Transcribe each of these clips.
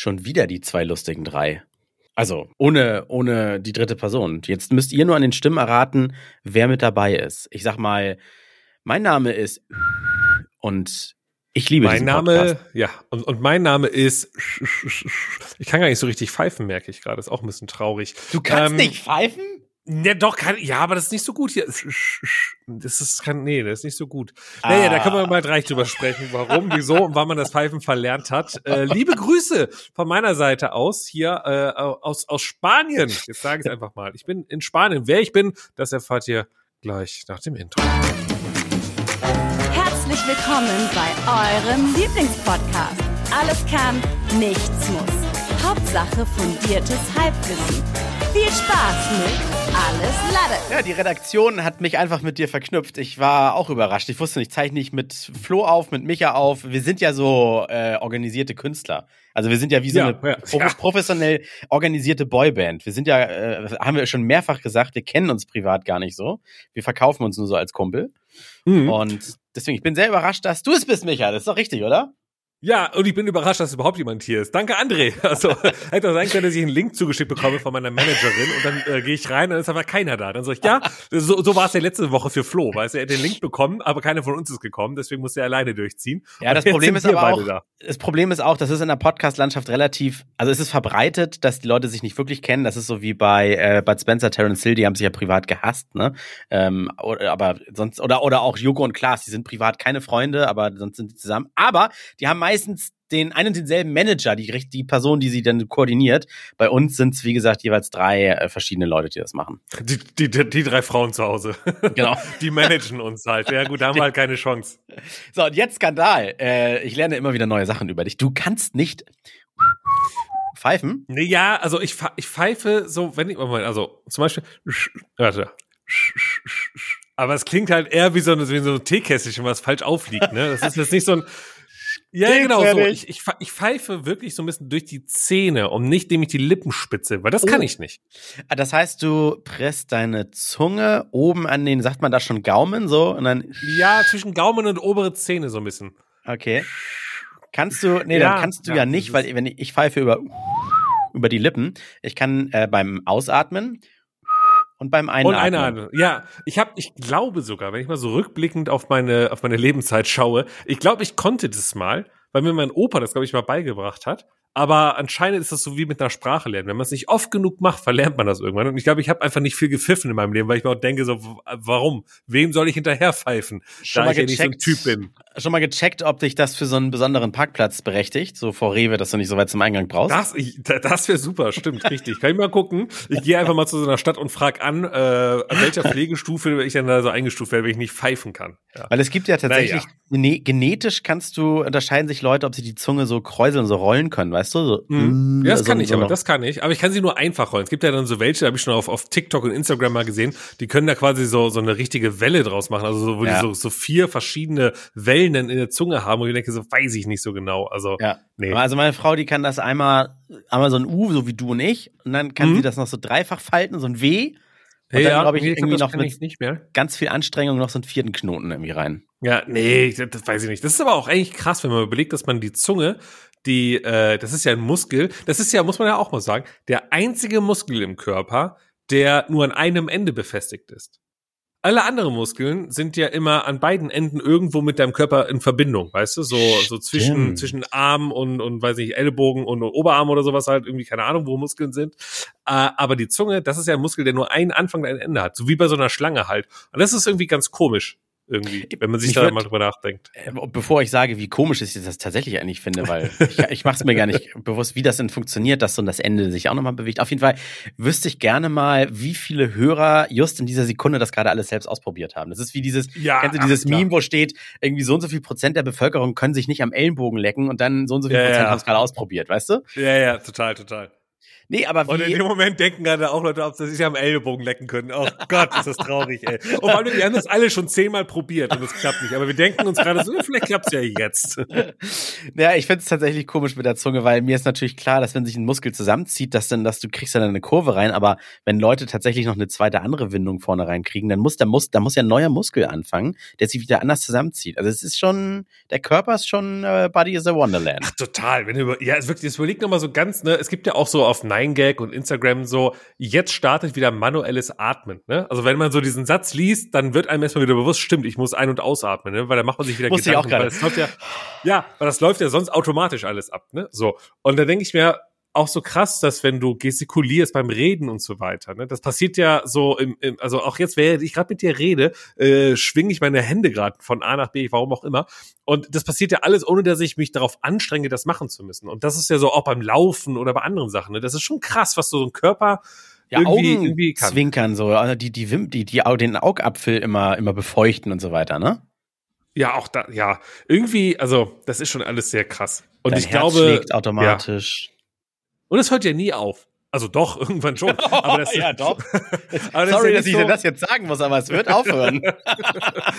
Schon wieder die zwei lustigen drei. Also ohne, ohne die dritte Person. Jetzt müsst ihr nur an den Stimmen erraten, wer mit dabei ist. Ich sag mal, mein Name ist und ich liebe Mein Name, Podcast. ja, und, und mein Name ist, ich kann gar nicht so richtig pfeifen, merke ich gerade. Ist auch ein bisschen traurig. Du kannst Ähm, nicht pfeifen? Ja, doch, kann, ja, aber das ist nicht so gut hier. Das ist, kann, nee, das ist nicht so gut. Naja, da können wir mal gleich drüber sprechen, warum, wieso und wann man das Pfeifen verlernt hat. Äh, liebe Grüße von meiner Seite aus hier äh, aus, aus Spanien. Jetzt sage ich es einfach mal. Ich bin in Spanien. Wer ich bin, das erfahrt ihr gleich nach dem Intro. Herzlich willkommen bei eurem Lieblingspodcast. Alles kann, nichts muss. Hauptsache fundiertes Halbwissen. Viel Spaß mit Alles Lade. Ja, die Redaktion hat mich einfach mit dir verknüpft. Ich war auch überrascht. Ich wusste nicht, zeichne ich mit Flo auf, mit Micha auf. Wir sind ja so äh, organisierte Künstler. Also wir sind ja wie so Ja, eine ja, pro ja. professionell organisierte Boyband. Wir sind ja, äh, haben wir schon mehrfach gesagt, wir kennen uns privat gar nicht so. Wir verkaufen uns nur so als Kumpel. Mhm. Und deswegen, ich bin sehr überrascht, dass du es bist, Micha. Das ist doch richtig, oder? Ja, und ich bin überrascht, dass überhaupt jemand hier ist. Danke, André. Also hätte auch sein können, dass ich einen Link zugeschickt bekomme von meiner Managerin und dann äh, gehe ich rein und dann ist aber keiner da. Dann sag ich, ja, so, so war es ja letzte Woche für Flo, du, er hat den Link bekommen, aber keiner von uns ist gekommen, deswegen musste er alleine durchziehen. Ja, Und das Problem ist aber auch, das Problem ist auch, das ist in der Podcast-Landschaft relativ, also es ist verbreitet, dass die Leute sich nicht wirklich kennen. Das ist so wie bei äh, Bud Spencer, Terence Hill, die haben sich ja privat gehasst, ne? Ähm, oder, aber sonst, oder, oder auch Joko und Klaas, die sind privat keine Freunde, aber sonst sind die zusammen. Aber die haben meistens den einen und denselben Manager, die, die Person, die sie dann koordiniert. Bei uns sind es, wie gesagt, jeweils drei äh, verschiedene Leute, die das machen. Die, die, die, drei Frauen zu Hause. Genau. Die managen uns halt. Ja gut, da haben wir halt keine Chance. So, und jetzt Skandal. Äh, ich lerne immer wieder neue Sachen über dich. Du kannst nicht pfeifen. Nee, ja, also ich, ich pfeife so, wenn ich, Moment, also zum Beispiel, warte. Aber es klingt halt eher wie so, ein- wie so ein Teekästchen, was falsch aufliegt, ne? Das ist jetzt nicht so ein, ja, Klingt genau so. Ich, ich, ich pfeife wirklich so ein bisschen durch die Zähne und nicht nämlich die Lippenspitze, weil das kann Oh. ich nicht. Ah, Das heißt, du presst deine Zunge oben an den, sagt man da schon Gaumen so? Und dann, Ja, zwischen Gaumen und obere Zähne so ein bisschen. okay. Kannst du, nee, Ja, dann kannst du ja, ja, nicht, weil wenn ich, ich pfeife über, über die Lippen. Ich kann äh, beim Ausatmen und beim Einatmen. Und eine andere. Ja, ich habe, ich glaube sogar, wenn ich mal so rückblickend auf meine, auf meine Lebenszeit schaue, ich glaube, ich konnte das mal, weil mir mein Opa das, glaube ich, mal beigebracht hat. Aber anscheinend ist das so wie mit einer Sprache lernen. Wenn man es nicht oft genug macht, verlernt man das irgendwann. Und ich glaube, ich habe einfach nicht viel gepfiffen in meinem Leben, weil ich mir auch denke, so, warum? Wem soll ich hinterher pfeifen? Schon da mal ich ja nicht so ein gecheckt? Typ bin. Schon mal gecheckt, ob dich das für so einen besonderen Parkplatz berechtigt, so vor Rewe, dass du nicht so weit zum Eingang brauchst? Das, ich, das wäre super, stimmt, richtig. Kann ich mal gucken. Ich gehe einfach mal zu so einer Stadt und frag an, äh, an welcher Pflegestufe ich dann da so eingestuft werde, wenn ich nicht pfeifen kann. Ja. Weil es gibt ja tatsächlich, gene- genetisch kannst du, unterscheiden sich Leute, ob sie die Zunge so kräuseln, so rollen können, weißt du? So, Mhm. Ja, das so- kann ich, so aber noch- das kann ich. Aber ich kann sie nur einfach rollen. Es gibt ja dann so welche, habe ich schon auf, auf TikTok und Instagram mal gesehen, die können da quasi so, so eine richtige Welle draus machen. Also so, wo Ja. die so, so vier verschiedene Wellen dann in der Zunge haben, wo ich denke, so weiß ich nicht so genau. Also, Ja. nee. Also meine Frau, die kann das einmal, einmal so ein U, so wie du und ich, und dann kann Mhm. sie das noch so dreifach falten, so ein W, und Hey, dann ja, glaube ich nee, irgendwie das noch mit ich nicht mehr. ganz viel Anstrengung noch so einen vierten Knoten irgendwie rein. Ja, nee, das weiß ich nicht. Das ist aber auch eigentlich krass, wenn man überlegt, dass man die Zunge, die, äh, das ist ja ein Muskel, das ist ja, muss man ja auch mal sagen, der einzige Muskel im Körper, der nur an einem Ende befestigt ist. Alle anderen Muskeln sind ja immer an beiden Enden irgendwo mit deinem Körper in Verbindung, weißt du? So, so zwischen, Stimmt. zwischen Arm und, und, weiß nicht, Ellbogen und Oberarm oder sowas halt, irgendwie, keine Ahnung, wo Muskeln sind. Äh, aber die Zunge, das ist ja ein Muskel, der nur einen Anfang und ein Ende hat. So wie bei so einer Schlange halt. Und das ist irgendwie ganz komisch. Irgendwie, wenn man sich da mal drüber nachdenkt. Äh, Bevor ich sage, wie komisch ich das tatsächlich eigentlich finde, weil ich, ich mache es mir gar nicht bewusst, wie das denn funktioniert, dass so das Ende sich auch nochmal bewegt. Auf jeden Fall wüsste ich gerne mal, wie viele Hörer just in dieser Sekunde das gerade alles selbst ausprobiert haben. Das ist wie dieses, Ja, kennst du dieses. Meme, wo steht, irgendwie so und so viel Prozent der Bevölkerung können sich nicht am Ellenbogen lecken und dann so und so viel Ja, Prozent ja. haben es gerade ausprobiert, weißt du? Ja, ja, total, total. Nee, aber wie. Und in dem Moment denken gerade auch Leute, ob sie sich am Ellbogen lecken können. Oh Gott, ist das traurig, ey. Und vor allem, wir haben das alle schon zehnmal probiert und es klappt nicht. Aber wir denken uns gerade so, vielleicht klappt's ja jetzt. Ja, ich finde es tatsächlich komisch mit der Zunge, weil mir ist natürlich klar, dass wenn sich ein Muskel zusammenzieht, dass dann, dass du kriegst dann eine Kurve rein, aber wenn Leute tatsächlich noch eine zweite andere Windung vorne reinkriegen, dann muss, da muss, da muss ja ein neuer Muskel anfangen, der sich wieder anders zusammenzieht. Also es ist schon, der Körper ist schon, äh, Body is a Wonderland. Ach, total. Wenn du über, ja, es wirklich, es überlegt nochmal so ganz, ne, es gibt ja auch so auf 9gag und Instagram so, jetzt startet wieder manuelles Atmen, ne? Also wenn man so diesen Satz liest, dann wird einem erstmal wieder bewusst, stimmt, ich muss ein- und ausatmen, ne? Weil dann macht man sich wieder Muss ich auch weil gerade. das läuft ja, ja, weil das läuft ja sonst automatisch alles ab, ne? So. Und da denke ich mir, auch so krass, dass wenn du gestikulierst beim Reden und so weiter, ne, das passiert ja so im, im also auch jetzt, während ich gerade mit dir rede, äh, schwinge ich meine Hände gerade von A nach B, warum auch immer. Und das passiert ja alles, ohne dass ich mich darauf anstrenge, das machen zu müssen. Und das ist ja so auch beim Laufen oder bei anderen Sachen. Ne? Das ist schon krass, was so ein Körper Ja, irgendwie, Augen irgendwie kann. zwinkern so, also die, die, Wim die, die, den Augapfel immer, immer befeuchten und so weiter, ne? Ja, auch da, ja, irgendwie, also das ist schon alles sehr krass. Und Dein ich Herz glaube, schlägt automatisch. Und es hört ja nie auf. Also doch, irgendwann schon. Aber das, ja, doch. aber das Sorry, ja dass ich so- dir das jetzt sagen muss, aber es wird aufhören.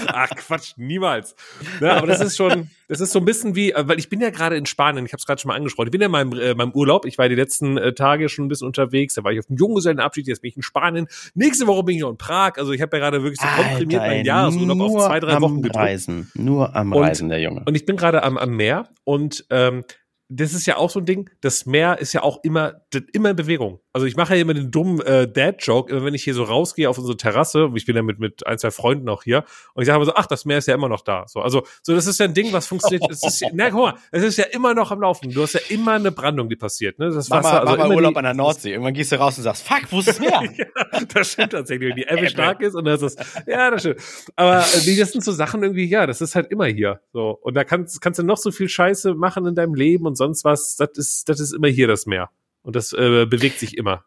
Ach Quatsch, niemals. Ne, aber das ist schon, das ist so ein bisschen wie, äh, weil ich bin ja gerade in Spanien, ich habe es gerade schon mal angesprochen, ich bin ja in meinem, äh, meinem Urlaub, ich war die letzten äh, Tage schon ein bisschen unterwegs, da war ich auf dem Junggesellenabschied, jetzt bin ich in Spanien, nächste Woche bin ich noch in Prag, also ich habe ja gerade wirklich so komprimiert Alter, meinen Jahresurlaub auf zwei, drei Wochen gedrückt. Reisen. Nur am Und- Reisen, der Junge. Und ich bin gerade am, am Meer und ähm, das ist ja auch so ein Ding, das Meer ist ja auch immer, immer in Bewegung. Also ich mache ja immer den dummen äh, Dad-Joke, immer wenn ich hier so rausgehe auf unsere Terrasse, ich bin ja mit, mit ein, zwei Freunden auch hier, und ich sage immer so, ach, das Meer ist ja immer noch da. So, also, so das ist ja ein Ding, was funktioniert. Es ist, na, guck mal, es ist ja immer noch am Laufen. Du hast ja immer eine Brandung, die passiert. Ne? Das Mach mal, mach mal Urlaub die, an der Nordsee. Irgendwann gehst du raus und sagst, fuck, wo ist das Meer? ja, das stimmt tatsächlich, wenn die Ebbe stark ist und das ist, ja, das stimmt. Aber äh, das sind so Sachen irgendwie, ja, das ist halt immer hier. So. Und da kannst, kannst du noch so viel Scheiße machen in deinem Leben und sonst was, das ist, das ist immer hier das Meer. Und das äh, bewegt sich immer.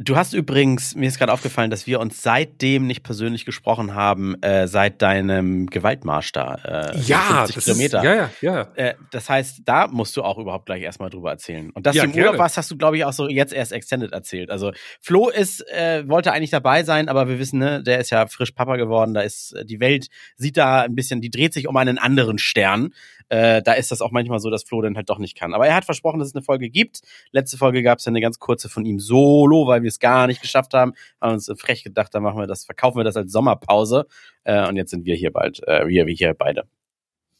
Du hast übrigens, mir ist gerade aufgefallen, dass wir uns seitdem nicht persönlich gesprochen haben, äh, seit deinem Gewaltmarsch da. Äh, 50 das Kilometer. Ist, ja, ja, ja. Äh, das heißt, da musst du auch überhaupt gleich erstmal drüber erzählen. Und dass Ja, du im gerne. Urlaub warst, hast du, glaube ich, auch so jetzt erst extended erzählt. Also Flo ist, äh, wollte eigentlich dabei sein, aber wir wissen, ne, der ist ja frisch Papa geworden. Da ist äh, die Welt sieht da ein bisschen, die dreht sich um einen anderen Stern. Äh, da ist das auch manchmal so, dass Flo dann halt doch nicht kann. Aber er hat versprochen, dass es eine Folge gibt. Letzte Folge gab es ja eine ganz kurze von ihm solo, weil wir es gar nicht geschafft haben. Haben uns frech gedacht, dann machen wir das, verkaufen wir das als Sommerpause. Äh, und jetzt sind wir hier bald, äh, wir, wir hier beide.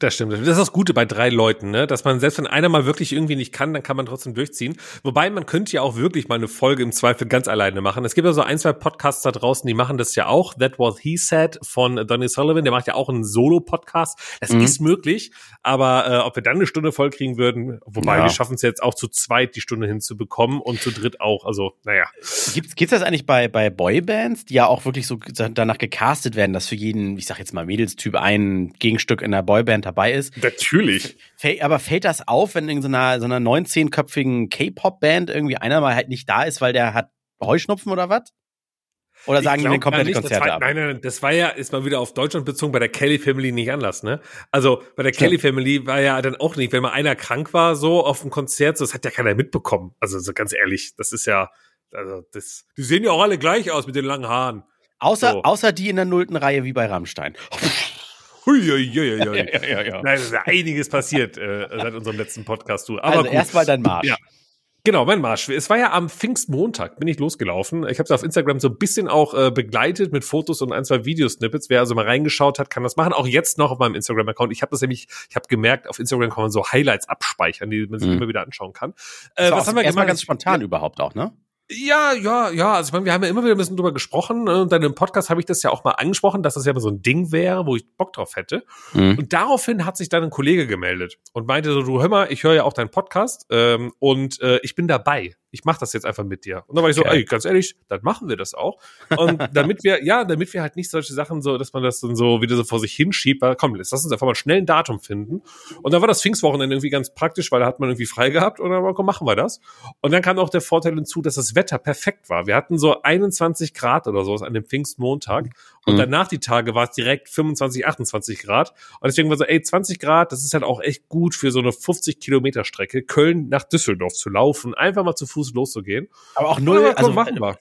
Das stimmt. Das ist das Gute bei drei Leuten, ne? Dass man, selbst wenn einer mal wirklich irgendwie nicht kann, dann kann man trotzdem durchziehen. Wobei man könnte ja auch wirklich mal eine Folge im Zweifel ganz alleine machen. Es gibt ja so ein, zwei Podcasts da draußen, die machen das ja auch. That Was He Said von Donny Sullivan, der macht ja auch einen Solo-Podcast. Das Mhm. ist möglich, aber äh, ob wir dann eine Stunde voll kriegen würden, wobei Ja. wir schaffen es jetzt auch zu zweit, die Stunde hinzubekommen und zu dritt auch. Also, naja. Gibt's, gibt's das eigentlich bei, bei Boybands, die ja auch wirklich so danach gecastet werden, dass für jeden, ich sag jetzt mal Mädelstyp, ein Gegenstück in der Boyband dabei ist? Natürlich. Aber fällt das auf, wenn in so einer, so einer 19-köpfigen K-Pop-Band irgendwie einer mal halt nicht da ist, weil der hat Heuschnupfen oder was? Oder sagen die den glaub gar komplette nicht, Konzerte war, ab? Nein, nein, das war ja, ist mal wieder auf Deutschland bezogen, bei der Kelly Family nicht anders, ne? Also bei der Kelly Family war ja dann auch nicht, wenn mal einer krank war, so auf dem Konzert, so, das hat ja keiner mitbekommen. Also so ganz ehrlich, das ist ja, also das, die sehen ja auch alle gleich aus mit den langen Haaren. Außer, so. außer die in der nullten Reihe wie bei Rammstein. Hui, hui, hui, hui. ja, ja. Nein, es ist ja einiges passiert äh, seit unserem letzten Podcast, du. Aber Also erstmal dein Marsch. Ja. Genau, mein Marsch. Es war ja am Pfingstmontag, bin ich losgelaufen. Ich habe es auf Instagram so ein bisschen auch äh, begleitet mit Fotos und ein, zwei Videosnippets. Wer also mal reingeschaut hat, kann das machen. Auch jetzt noch auf meinem Instagram-Account. Ich habe das nämlich, ich habe gemerkt, auf Instagram kann man so Highlights abspeichern, die man sich Mhm. immer wieder anschauen kann. Das Äh, war was haben wir erstmal gemacht? ganz spontan überhaupt auch, ne? Ja, ja, ja. Also ich meine, wir haben ja immer wieder ein bisschen drüber gesprochen. ne, Und dann im Podcast habe ich das ja auch mal angesprochen, dass das ja mal so ein Ding wäre, wo ich Bock drauf hätte. Mhm. Und daraufhin hat sich dann ein Kollege gemeldet und meinte so, du hör mal, ich höre ja auch deinen Podcast ähm, und äh, ich bin dabei. Ich mache das jetzt einfach mit dir. Und dann war ich so, Okay. ey, ganz ehrlich, dann machen wir das auch. Und damit wir, ja, damit wir halt nicht solche Sachen so, dass man das dann so wieder so vor sich hinschiebt, weil komm, lass uns einfach mal schnell ein Datum finden. Und dann war das Pfingstwochenende irgendwie ganz praktisch, weil da hat man irgendwie frei gehabt und dann war, komm, machen wir das. Und dann kam auch der Vorteil hinzu, dass das Wetter perfekt war. Wir hatten so 21 Grad oder so an dem Pfingstmontag. Und Mhm. danach die Tage war es direkt 25, 28 Grad. Und deswegen war so, ey, 20 Grad, das ist halt auch echt gut für so eine 50 Kilometer Strecke, Köln nach Düsseldorf zu laufen, einfach mal zu Fuß Fuß loszugehen. Aber auch null, also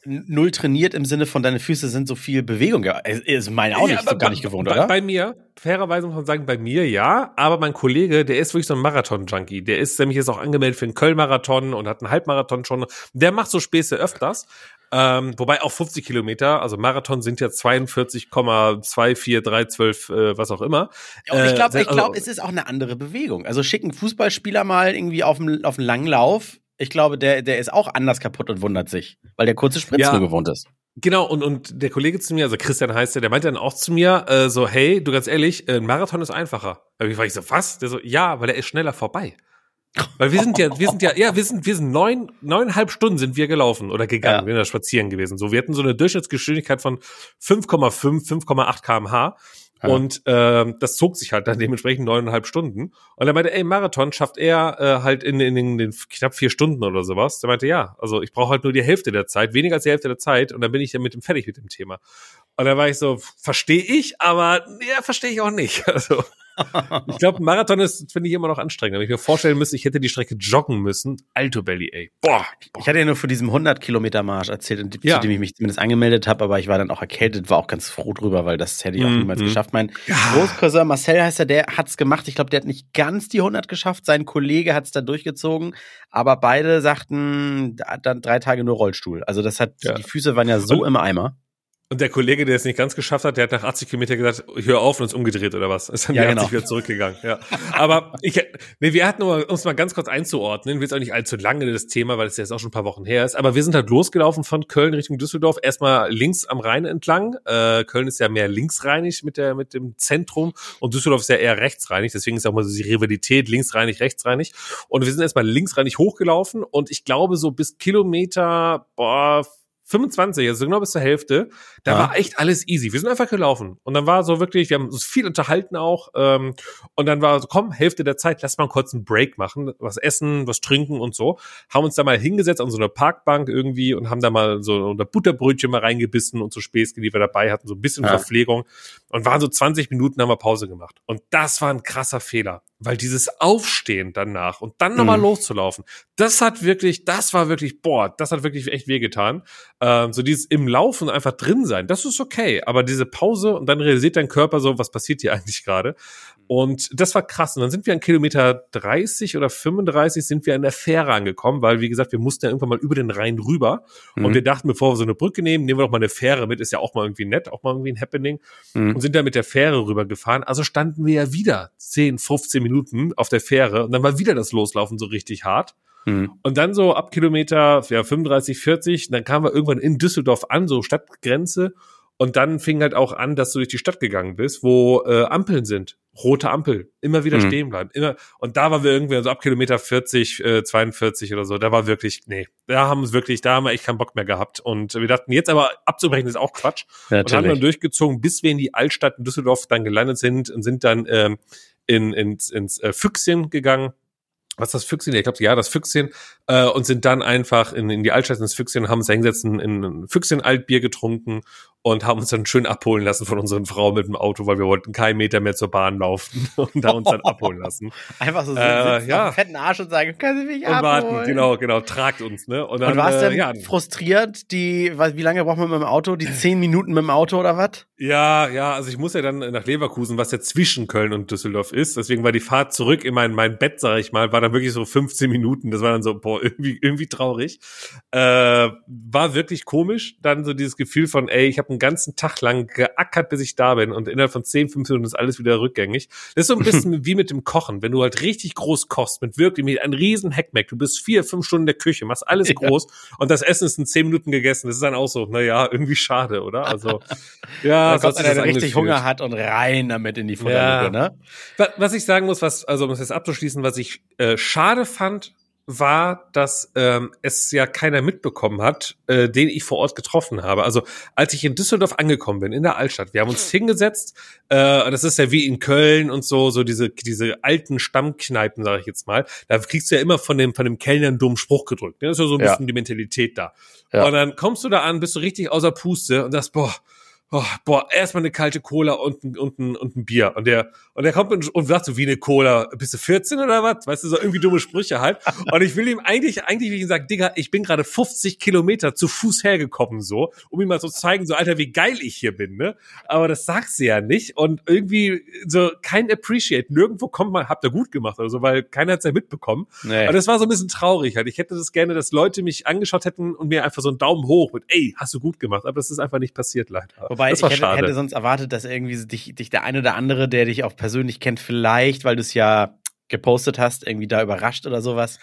null trainiert im Sinne von deine Füße sind so viel Bewegung. Ist meine auch nicht, ja, so gar nicht gewohnt, bei, oder? Bei mir, fairerweise muss man sagen, bei mir ja, aber mein Kollege, der ist wirklich so ein Marathon-Junkie. Der ist nämlich jetzt auch angemeldet für einen Köln-Marathon und hat einen Halbmarathon schon. Der macht so Späße öfters. Ähm, wobei auch 50 Kilometer, also Marathon sind ja 42,24312, äh, was auch immer. Ja, und ich glaube, äh, ich glaube, also, es ist auch eine andere Bewegung. Also schicken Fußballspieler mal irgendwie auf einen, auf einen langen Lauf. Ich glaube, der, der ist auch anders kaputt und wundert sich, weil der kurze Sprint ja. nur gewohnt ist. Genau, und, und der Kollege zu mir, also Christian heißt der, der meinte dann auch zu mir, äh, so, hey, du ganz ehrlich, ein Marathon ist einfacher. Da war ich so, was? Der so, ja, weil er ist schneller vorbei. Weil wir sind ja, wir sind ja, ja, wir sind, wir sind neun, neuneinhalb Stunden sind wir gelaufen oder gegangen, ja. wir sind da spazieren gewesen. So, wir hatten so eine Durchschnittsgeschwindigkeit von 5,5, 5,8 kmh. Ja. Und äh, das zog sich halt dann dementsprechend neuneinhalb Stunden. Und er meinte, ey, Marathon schafft er äh, halt in, in, in den knapp vier Stunden oder sowas. Der meinte, ja, also ich brauche halt nur die Hälfte der Zeit, weniger als die Hälfte der Zeit, und dann bin ich dann mit dem fertig mit dem Thema. Und da war ich so, verstehe ich, aber ja, verstehe ich auch nicht. Also ich glaube, Marathon ist, finde ich, immer noch anstrengend. Wenn ich mir vorstellen müsste, ich hätte die Strecke joggen müssen. Alto Belly, ey. Boah. Ich hatte ja nur von diesem 100 Kilometer Marsch erzählt, ja. zu dem ich mich zumindest angemeldet habe, aber ich war dann auch erkältet, war auch ganz froh drüber, weil das hätte ich auch mhm. niemals geschafft. Mein ja. Großcousin Marcel heißt er, der hat's gemacht. Ich glaube, der hat nicht ganz die 100 geschafft. Sein Kollege hat's dann durchgezogen, aber beide sagten, dann drei Tage nur Rollstuhl. Also das hat, ja. die Füße waren ja so Und, im Eimer. Und der Kollege, der es nicht ganz geschafft hat, der hat nach 80 Kilometer gesagt, hör auf und ist umgedreht oder was. Ist dann ja, genau. wieder zurückgegangen. Ja. Aber ich, nee, wir hatten um es mal ganz kurz einzuordnen, will jetzt auch nicht allzu lange das Thema, weil es jetzt auch schon ein paar Wochen her ist. Aber wir sind halt losgelaufen von Köln Richtung Düsseldorf. Erstmal links am Rhein entlang. Äh, Köln ist ja mehr linksreinig mit der, mit dem Zentrum und Düsseldorf ist ja eher rechtsreinig. Deswegen ist auch mal so die Rivalität linksreinig, rechtsreinig. Und wir sind erstmal linksreinig hochgelaufen und ich glaube so bis Kilometer, boah, 25, also genau bis zur Hälfte, da ja. war echt alles easy. Wir sind einfach gelaufen. Und dann war so wirklich, wir haben uns viel unterhalten auch. Ähm, und dann war so, komm, Hälfte der Zeit, lass mal kurz einen Break machen, was essen, was trinken und so. Haben uns da mal hingesetzt an so einer Parkbank irgendwie und haben da mal so unter Butterbrötchen mal reingebissen und so Späßchen, die wir dabei hatten, so ein bisschen ja. Verpflegung. Und waren so 20 Minuten, haben wir Pause gemacht. Und das war ein krasser Fehler. Weil dieses Aufstehen danach und dann nochmal mhm. loszulaufen, das hat wirklich, das war wirklich, boah, das hat wirklich echt wehgetan. Ähm, so dieses im Laufen einfach drin sein, das ist okay. Aber diese Pause und dann realisiert dein Körper so, was passiert hier eigentlich gerade? Und das war krass. Und dann sind wir an Kilometer 30 oder 35 sind wir an der Fähre angekommen, weil, wie gesagt, wir mussten ja irgendwann mal über den Rhein rüber. Mhm. Und wir dachten, bevor wir so eine Brücke nehmen, nehmen wir doch mal eine Fähre mit. Ist ja auch mal irgendwie nett, auch mal irgendwie ein Happening. Mhm. Und sind dann mit der Fähre rübergefahren. Also standen wir ja wieder 10, 15 Minuten auf der Fähre. Und dann war wieder das Loslaufen so richtig hart. Mhm. Und dann so ab Kilometer ja, 35, 40, dann kamen wir irgendwann in Düsseldorf an, so Stadtgrenze. Und dann fing halt auch an, dass du durch die Stadt gegangen bist, wo äh, Ampeln sind. Rote Ampel. Immer wieder mhm. stehen bleiben. Immer. Und da waren wir irgendwie so ab Kilometer 40, äh, 42 oder so. Da war wirklich, nee, da haben es wirklich, da haben wir echt keinen Bock mehr gehabt. Und wir dachten, jetzt aber abzubrechen ist auch Quatsch. Ja, und haben dann durchgezogen, bis wir in die Altstadt in Düsseldorf dann gelandet sind und sind dann ähm, in, ins, ins äh, Füchschen gegangen was das Füchschen, ich glaube, ja, das Füchschen, äh, und sind dann einfach in, in die Altstadt ins Füchschen, haben uns da hingesetzt, in ein Füchschen Altbier getrunken und haben uns dann schön abholen lassen von unseren Frauen mit dem Auto, weil wir wollten keinen Meter mehr zur Bahn laufen und da uns dann abholen lassen. Einfach so äh, ja. fetten Arsch und sagen, können Sie mich und abholen? warten, genau, genau, tragt uns, ne? Und, dann, und warst äh, dann ja. frustriert, die, wie lange braucht man mit dem Auto? Die zehn Minuten mit dem Auto oder was? Ja, ja, also ich muss ja dann nach Leverkusen, was ja zwischen Köln und Düsseldorf ist. Deswegen war die Fahrt zurück in mein, mein Bett, sag ich mal, war dann wirklich so 15 Minuten. Das war dann so, boah, irgendwie, irgendwie traurig. Äh, war wirklich komisch. Dann so dieses Gefühl von, ey, ich habe einen ganzen Tag lang geackert, bis ich da bin und innerhalb von 10, 15 Minuten ist alles wieder rückgängig. Das ist so ein bisschen wie mit dem Kochen. Wenn du halt richtig groß kochst, mit wirklich mit einem riesen Heckmeck, du bist vier, fünf Stunden in der Küche, machst alles ja. groß und das Essen ist in 10 Minuten gegessen. Das ist dann auch so, naja, irgendwie schade, oder? Also, ja, kommt einer, der richtig Hunger hat und rein damit in die Futterluke, ja. ne? Was ich sagen muss, was, also um es jetzt abzuschließen, was ich äh, schade fand, war, dass ähm, es ja keiner mitbekommen hat, äh, den ich vor Ort getroffen habe. Also als ich in Düsseldorf angekommen bin, in der Altstadt, wir haben uns hingesetzt, äh, das ist ja wie in Köln und so, so diese diese alten Stammkneipen, sage ich jetzt mal. Da kriegst du ja immer von dem von dem Kellner einen dummen Spruch gedrückt. Ne? Das ist ja so ein bisschen ja. die Mentalität da. Ja. Und dann kommst du da an, bist du richtig außer Puste und sagst, boah, oh, boah, erstmal eine kalte Cola und ein, und ein, und ein Bier. Und der, und der kommt und, und sagt so, wie eine Cola, bist du 14 oder was? Weißt du, so irgendwie dumme Sprüche halt. Und ich will ihm eigentlich, eigentlich wie ich ihm sagen, Digga, ich bin gerade 50 Kilometer zu Fuß hergekommen, so, um ihm mal so zu zeigen, so, Alter, wie geil ich hier bin, ne? Aber das sagt sie ja nicht. Und irgendwie so kein Appreciate. Nirgendwo kommt mal, habt ihr gut gemacht oder so, weil keiner hat's ja mitbekommen. Nee. Aber das war so ein bisschen traurig halt. Ich hätte das gerne, dass Leute mich angeschaut hätten und mir einfach so einen Daumen hoch mit, ey, hast du gut gemacht. Aber das ist einfach nicht passiert, leider. Wobei ich hätte, hätte, sonst erwartet, dass irgendwie dich, dich der eine oder andere, der dich auch persönlich kennt, vielleicht, weil du es ja gepostet hast, irgendwie da überrascht oder sowas.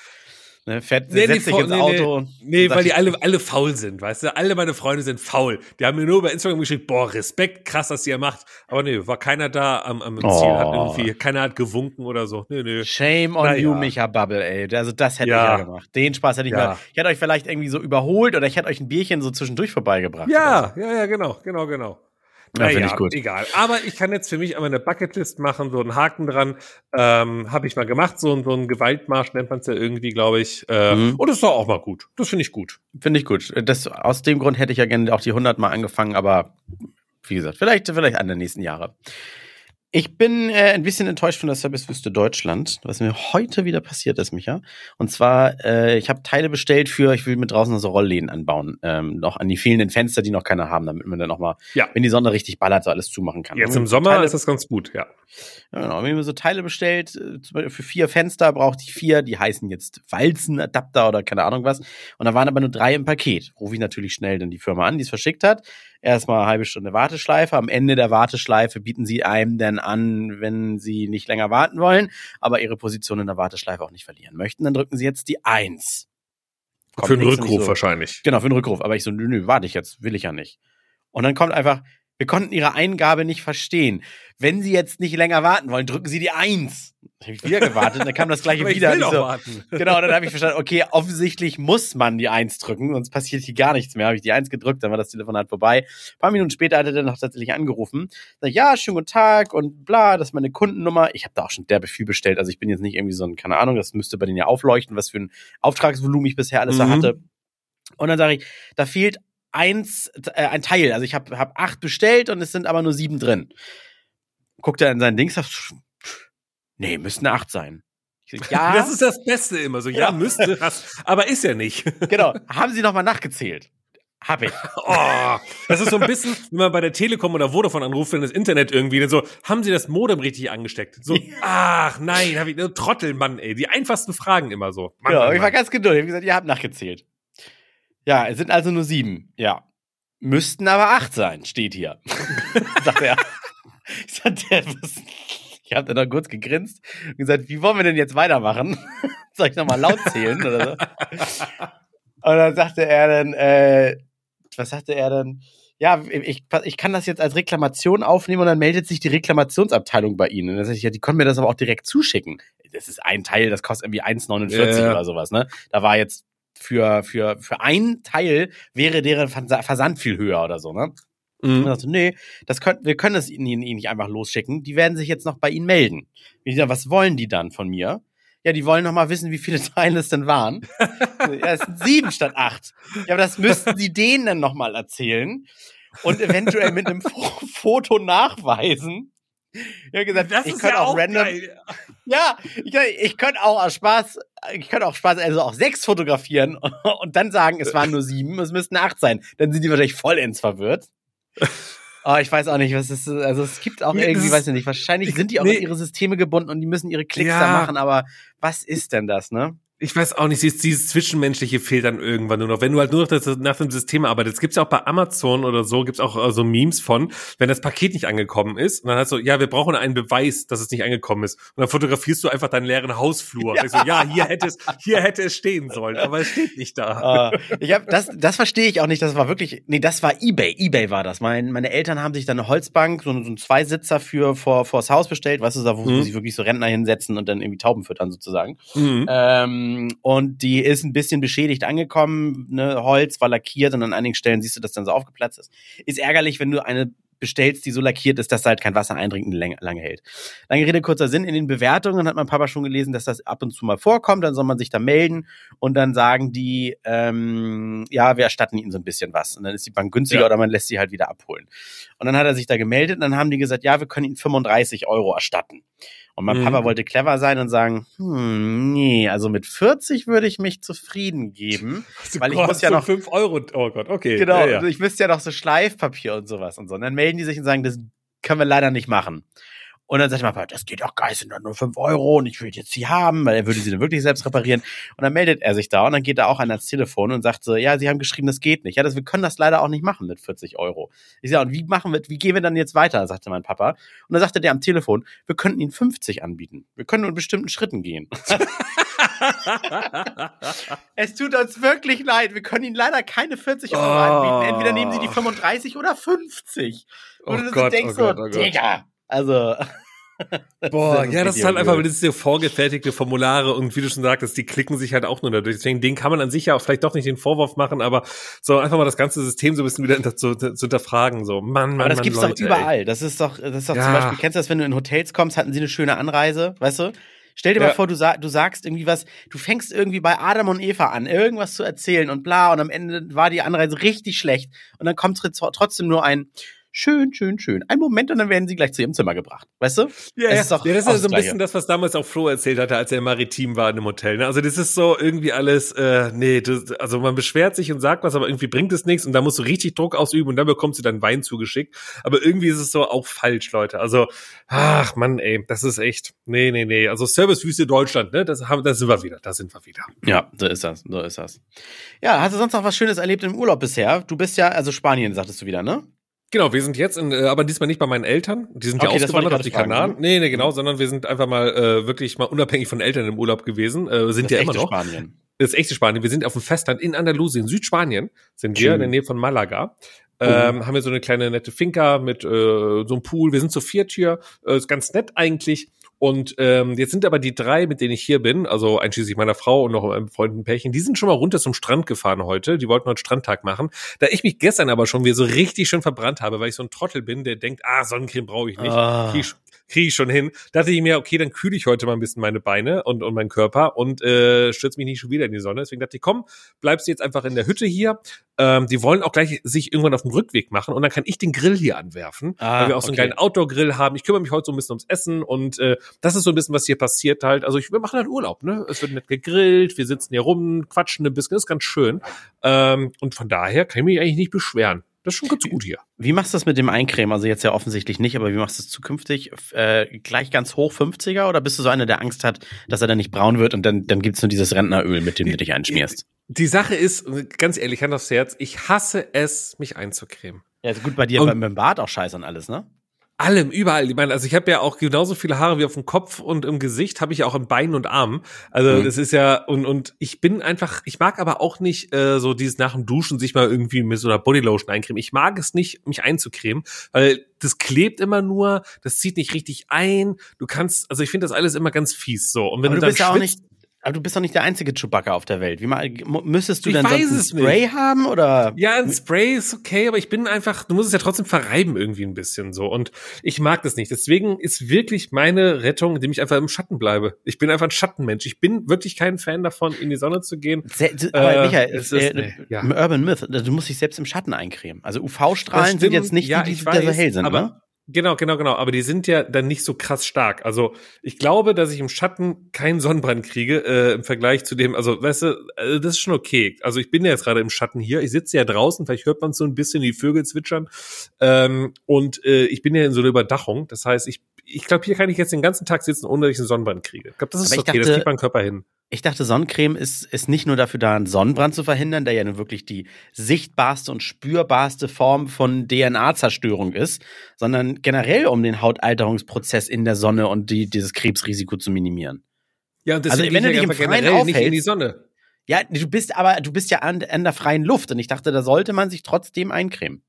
Ne, fährt, nee, setzt sich ins nee, Auto. Nee, nee weil die alle, alle faul sind, weißt du? Alle meine Freunde sind faul. Die haben mir nur über Instagram geschrieben, boah, Respekt, krass, dass ihr macht. Aber nee, war keiner da am, am Ziel, oh. hat irgendwie, keiner hat gewunken oder so. Nee, nee. Shame on Na, you, ja. Micha Bubble, ey. Also das hätte ja. ich ja gemacht. Den Spaß hätte ich ja. mal. Ich hätte euch vielleicht irgendwie so überholt oder ich hätte euch ein Bierchen so zwischendurch vorbeigebracht. Ja, so. ja, ja, genau, genau, genau. Ja, finde ich gut. Egal. Aber ich kann jetzt für mich einmal eine Bucketlist machen, so einen Haken dran. Ähm, Habe ich mal gemacht, so, so ein Gewaltmarsch nennt man es ja irgendwie, glaube ich. Äh, mhm. Und das ist doch auch mal gut. Das finde ich gut. Finde ich gut. Das, aus dem Grund hätte ich ja gerne auch die 100 Mal angefangen, aber wie gesagt, vielleicht, vielleicht an der nächsten Jahre. Ich bin äh, ein bisschen enttäuscht von der Servicewüste Deutschland, was mir heute wieder passiert ist, Micha. Und zwar, äh, ich habe Teile bestellt für, ich will mit draußen so Rollläden anbauen, ähm, noch an die fehlenden Fenster, die noch keiner haben, damit man dann noch mal, ja. wenn die Sonne richtig ballert, so alles zumachen kann. Jetzt im Sommer Teile, ist das ganz gut, ja. Genau. Wenn mir so Teile bestellt, äh, für vier Fenster brauchte ich vier, die heißen jetzt Walzenadapter oder keine Ahnung was. Und da waren aber nur drei im Paket. Rufe ich natürlich schnell dann die Firma an, die es verschickt hat erstmal eine halbe Stunde Warteschleife. Am Ende der Warteschleife bieten sie einem dann an, wenn sie nicht länger warten wollen, aber ihre Position in der Warteschleife auch nicht verlieren möchten, dann drücken sie jetzt die Eins. Kommt für einen Rückruf so, wahrscheinlich. Genau, für einen Rückruf. Aber ich so, nö, nö, warte ich jetzt, will ich ja nicht. Und dann kommt einfach, wir konnten Ihre Eingabe nicht verstehen. Wenn Sie jetzt nicht länger warten wollen, drücken Sie die Eins. Dann habe ich wieder gewartet, dann kam das gleiche wieder. Ich will so, warten. Genau, dann habe ich verstanden, okay, offensichtlich muss man die Eins drücken, sonst passiert hier gar nichts mehr. Habe ich die Eins gedrückt, dann war das Telefonat vorbei. Ein paar Minuten später hat er dann noch tatsächlich angerufen. Sag ich, ja, schönen guten Tag und bla, das ist meine Kundennummer. Ich habe da auch schon derbe viel bestellt. Also ich bin jetzt nicht irgendwie so ein, keine Ahnung, das müsste bei denen ja aufleuchten, was für ein Auftragsvolumen ich bisher alles mhm. hatte. Und dann sage ich, da fehlt eins, äh, ein Teil. Also ich habe hab acht bestellt und es sind aber nur sieben drin. Guckt er in sein Ding, sagt, nee, müssten acht sein. Sag, ja. Das ist das Beste immer so. Ja, ja. müsste, hast, aber ist ja nicht. Genau. Haben Sie noch mal nachgezählt? Hab ich. Oh, das ist so ein bisschen, wenn man bei der Telekom oder Vodafone anruft, wenn das Internet irgendwie dann so, haben Sie das Modem richtig angesteckt? So, ach nein, hab ich, Trottel, Mann, ey. Die einfachsten Fragen immer so. Mann, ja, Mann, ich war ganz geduldig. Ich hab gesagt, ihr habt nachgezählt. Ja, es sind also nur sieben. Ja. Müssten aber acht sein, steht hier. sagt er. Ich sagte, was? Ich habe dann noch kurz gegrinst und gesagt, wie wollen wir denn jetzt weitermachen? Soll ich nochmal laut zählen oder so? Und dann sagte er dann, äh, was sagte er dann? Ja, ich, ich kann das jetzt als Reklamation aufnehmen und dann meldet sich die Reklamationsabteilung bei Ihnen. Und dann sag ich, ja, die können mir das aber auch direkt zuschicken. Das ist ein Teil, das kostet irgendwie 1,49 ja. oder sowas, ne? Da war jetzt für, für, für ein Teil wäre deren Versand viel höher oder so, ne? Mhm. So, nee, das könnt, wir können es ihnen, ihnen nicht einfach losschicken. Die werden sich jetzt noch bei ihnen melden. Ich sag, was wollen die dann von mir? Ja, die wollen noch mal wissen, wie viele Teile es denn waren. ja, es sind sieben statt acht. Ja, aber das müssten sie denen dann noch mal erzählen und eventuell mit einem Foto nachweisen, ja, gesagt, das ich könnte ja auch random. Geil. Ja, ich, ich könnte auch aus Spaß, ich könnte auch Spaß, also auch sechs fotografieren und dann sagen, es waren nur sieben, es müssten acht sein. Dann sind die wahrscheinlich vollends verwirrt. Oh, ich weiß auch nicht, was ist, also es gibt auch irgendwie, weiß ich nicht, wahrscheinlich sind die auch nee. an ihre Systeme gebunden und die müssen ihre Klicks ja. da machen, aber was ist denn das, ne? Ich weiß auch nicht, dieses, dieses Zwischenmenschliche fehlt dann irgendwann nur noch. Wenn du halt nur noch das, nach dem System arbeitest, gibt's ja auch bei Amazon oder so, gibt's auch äh, so Memes von, wenn das Paket nicht angekommen ist, und dann hast du, ja, wir brauchen einen Beweis, dass es nicht angekommen ist. Und dann fotografierst du einfach deinen leeren Hausflur. Ja, so, ja hier hätte es, hier hätte es stehen sollen, aber es steht nicht da. Uh, ich hab, das, das verstehe ich auch nicht. Das war wirklich, nee, das war eBay. eBay war das. Mein, meine Eltern haben sich dann eine Holzbank, so, so einen Zweisitzer für vor vors Haus bestellt, weißt du, da wo, mhm. sich wirklich so Rentner hinsetzen und dann irgendwie Tauben füttern sozusagen. Mhm. Ähm, und die ist ein bisschen beschädigt angekommen, ne, Holz war lackiert und an einigen Stellen siehst du, dass dann so aufgeplatzt ist. Ist ärgerlich, wenn du eine bestellst, die so lackiert ist, dass da halt kein Wasser eindringt und lange, lange hält. Lange Rede, kurzer Sinn, in den Bewertungen hat mein Papa schon gelesen, dass das ab und zu mal vorkommt, dann soll man sich da melden und dann sagen die, ähm, ja, wir erstatten ihnen so ein bisschen was. Und dann ist die Bank günstiger Ja. oder man lässt sie halt wieder abholen. Und dann hat er sich da gemeldet und dann haben die gesagt, ja, wir können ihnen 35 Euro erstatten. Und mein Mhm. Papa wollte clever sein und sagen, hm, nee, also mit 40 würde ich mich zufrieden geben. Weil ich muss ja noch- fünf Euro. Oh Gott, okay. Genau, Ja, ja. ich müsste ja noch so Schleifpapier und sowas und so. Und dann melden die sich und sagen, das können wir leider nicht machen. Und dann sagt mein Papa, das geht doch geil, sind doch nur 5 Euro und ich will jetzt sie haben, weil er würde sie dann wirklich selbst reparieren. Und dann meldet er sich da und dann geht er auch an das Telefon und sagt so, ja, sie haben geschrieben, das geht nicht. Ja, das, wir können das leider auch nicht machen mit 40 Euro. Ich sage, und wie machen wir, wie gehen wir dann jetzt weiter, sagte mein Papa. Und dann sagte der am Telefon, wir könnten ihnen 50 anbieten. Wir können nur in bestimmten Schritten gehen. Es tut uns wirklich leid. Wir können Ihnen leider keine 40 Euro Oh. anbieten. Entweder nehmen Sie die 35 oder 50. Oh Und du Gott, denkst oh Gott, so, oh Gott. Digga. Also, Boah, ja, das ist halt einfach, das ist ja vorgefertigte Formulare und wie du schon sagtest, die klicken sich halt auch nur dadurch. Deswegen, den kann man an sich ja auch vielleicht doch nicht den Vorwurf machen, aber so einfach mal das ganze System so ein bisschen wieder zu, zu hinterfragen. So, Mann, Mann, aber das Mann, gibt's Leute, doch überall. Das ist doch, das ist doch Ja. zum Beispiel, kennst du das, wenn du in Hotels kommst, hatten sie eine schöne Anreise, weißt du? Stell dir Ja. mal vor, du, sa du sagst irgendwie was, du fängst irgendwie bei Adam und Eva an, irgendwas zu erzählen und bla, und am Ende war die Anreise richtig schlecht. Und dann kommt tr- trotzdem nur ein schön, schön, schön. Ein Moment und dann werden sie gleich zu ihrem Zimmer gebracht. Weißt du? Ja, Es ja. ist doch ja, das ist ja so ein bisschen das, was damals auch Flo erzählt hatte, als er im Maritim war in einem Hotel. Ne? Also das ist so irgendwie alles, äh, nee, das, also man beschwert sich und sagt was, aber irgendwie bringt es nichts und da musst du richtig Druck ausüben und dann bekommst du dann Wein zugeschickt. Aber irgendwie ist es so auch falsch, Leute. Also, ach Mann, ey, das ist echt, nee, nee, nee. Also Servicewüste Deutschland, ne, das haben, da sind wir wieder, da sind wir wieder. Ja, so ist das, so ist das. Ja, hast du sonst noch was Schönes erlebt im Urlaub bisher? Du bist ja, also Spanien, sagtest du wieder, ne? Genau, wir sind jetzt, in, äh, aber diesmal nicht bei meinen Eltern. Die sind ja Okay, ausgewandert auf die fragen. Kanaren. Nee, nee, genau, sondern wir sind einfach mal äh, wirklich mal unabhängig von Eltern im Urlaub gewesen. Äh, sind Das ja immer echte noch. Spanien. Das echte Spanien. Wir sind auf dem Festland in Andalusien, Südspanien, sind wir Schön. in der Nähe von Malaga. Ähm, haben wir so eine kleine nette Finca mit äh, so einem Pool. Wir sind zu viert hier. Äh, ist ganz nett eigentlich. Und ähm, jetzt sind aber die drei, mit denen ich hier bin, also einschließlich meiner Frau und noch einem Freund ein Pärchen, die sind schon mal runter zum Strand gefahren heute. Die wollten heute Strandtag machen. Da ich mich gestern aber schon wieder so richtig schön verbrannt habe, weil ich so ein Trottel bin, der denkt, ah, Sonnencreme brauche ich nicht. Ah. Krieg ich, schon hin. dachte ich mir, okay, dann kühle ich heute mal ein bisschen meine Beine und, und meinen Körper und äh, stürze mich nicht schon wieder in die Sonne. Deswegen dachte ich, komm, bleibst du jetzt einfach in der Hütte hier. Ähm, die wollen auch gleich sich irgendwann auf dem Rückweg machen und dann kann ich den Grill hier anwerfen, Ah, weil wir auch so einen okay. kleinen Outdoor-Grill haben. Ich kümmere mich heute so ein bisschen ums Essen und äh, das ist so ein bisschen, was hier passiert halt. Also ich, wir machen halt Urlaub, ne? Es wird nett gegrillt, wir sitzen hier rum, quatschen ein bisschen, ist ganz schön. Ähm, und von daher kann ich mich eigentlich nicht beschweren. Das ist schon ganz gut hier. Wie machst du das mit dem Eincremen? Also jetzt ja offensichtlich nicht, aber wie machst du es zukünftig? Äh, gleich ganz hoch 50er oder bist du so einer, der Angst hat, dass er dann nicht braun wird und dann, dann gibt's nur dieses Rentneröl, mit dem du dich einschmierst? Die Sache ist, ganz ehrlich, Hand aufs Herz, ich hasse es, mich einzucremen. Ja, ist gut bei dir Und- beim, beim Bart auch scheiße und alles, ne? Allem, überall. Ich meine, also ich habe ja auch genauso viele Haare wie auf dem Kopf und im Gesicht habe ich ja auch in Beinen und Armen. Also Mhm. das ist ja und und ich bin einfach, ich mag aber auch nicht äh, so dieses nach dem Duschen sich mal irgendwie mit so einer Bodylotion eincremen. Ich mag es nicht, mich einzucremen, weil das klebt immer nur, das zieht nicht richtig ein. Du kannst, also ich finde das alles immer ganz fies so. Und wenn aber du, du dann bist ja auch nicht, aber du bist doch nicht der einzige Chewbacca auf der Welt. Wie mal, müsstest du Ich denn weiß sonst ein Spray haben oder? Ja, ein Spray ist okay, aber ich bin einfach, du musst es ja trotzdem verreiben irgendwie ein bisschen so. Und ich mag das nicht. Deswegen ist wirklich meine Rettung, indem ich einfach im Schatten bleibe. Ich bin einfach ein Schattenmensch. Ich bin wirklich kein Fan davon, in die Sonne zu gehen. Se aber Äh, Michael, es äh, ist- nee, ja. im Urban Myth, du musst dich selbst im Schatten eincremen. Also UV-Strahlen sind jetzt nicht ja, die, die ich wieder so weiß, hell sind, aber ne? Genau, genau, genau. Aber die sind ja dann nicht so krass stark. Also ich glaube, dass ich im Schatten keinen Sonnenbrand kriege äh, im Vergleich zu dem. Also weißt du, äh, das ist schon okay. Also ich bin ja jetzt gerade im Schatten hier. Ich sitze ja draußen. Vielleicht hört man so ein bisschen die Vögel zwitschern. Ähm, und äh, ich bin ja in so einer Überdachung. Das heißt, ich ich glaube, hier kann ich jetzt den ganzen Tag sitzen, ohne dass ich einen Sonnenbrand kriege. Ich glaube, das ist Aber okay. das dachte- kriegt mein Körper hin. Ich dachte, Sonnencreme ist, ist nicht nur dafür da, einen Sonnenbrand zu verhindern, der ja nun wirklich die sichtbarste und spürbarste Form von DNA-Zerstörung ist, sondern generell um den Hautalterungsprozess in der Sonne und die, dieses Krebsrisiko zu minimieren. Ja, und Also, deswegen wenn du dich im Freien generell nicht in die aufhältst- Sonne. Ja, du bist aber, du bist ja an, an der freien Luft und ich dachte, da sollte man sich trotzdem eincremen.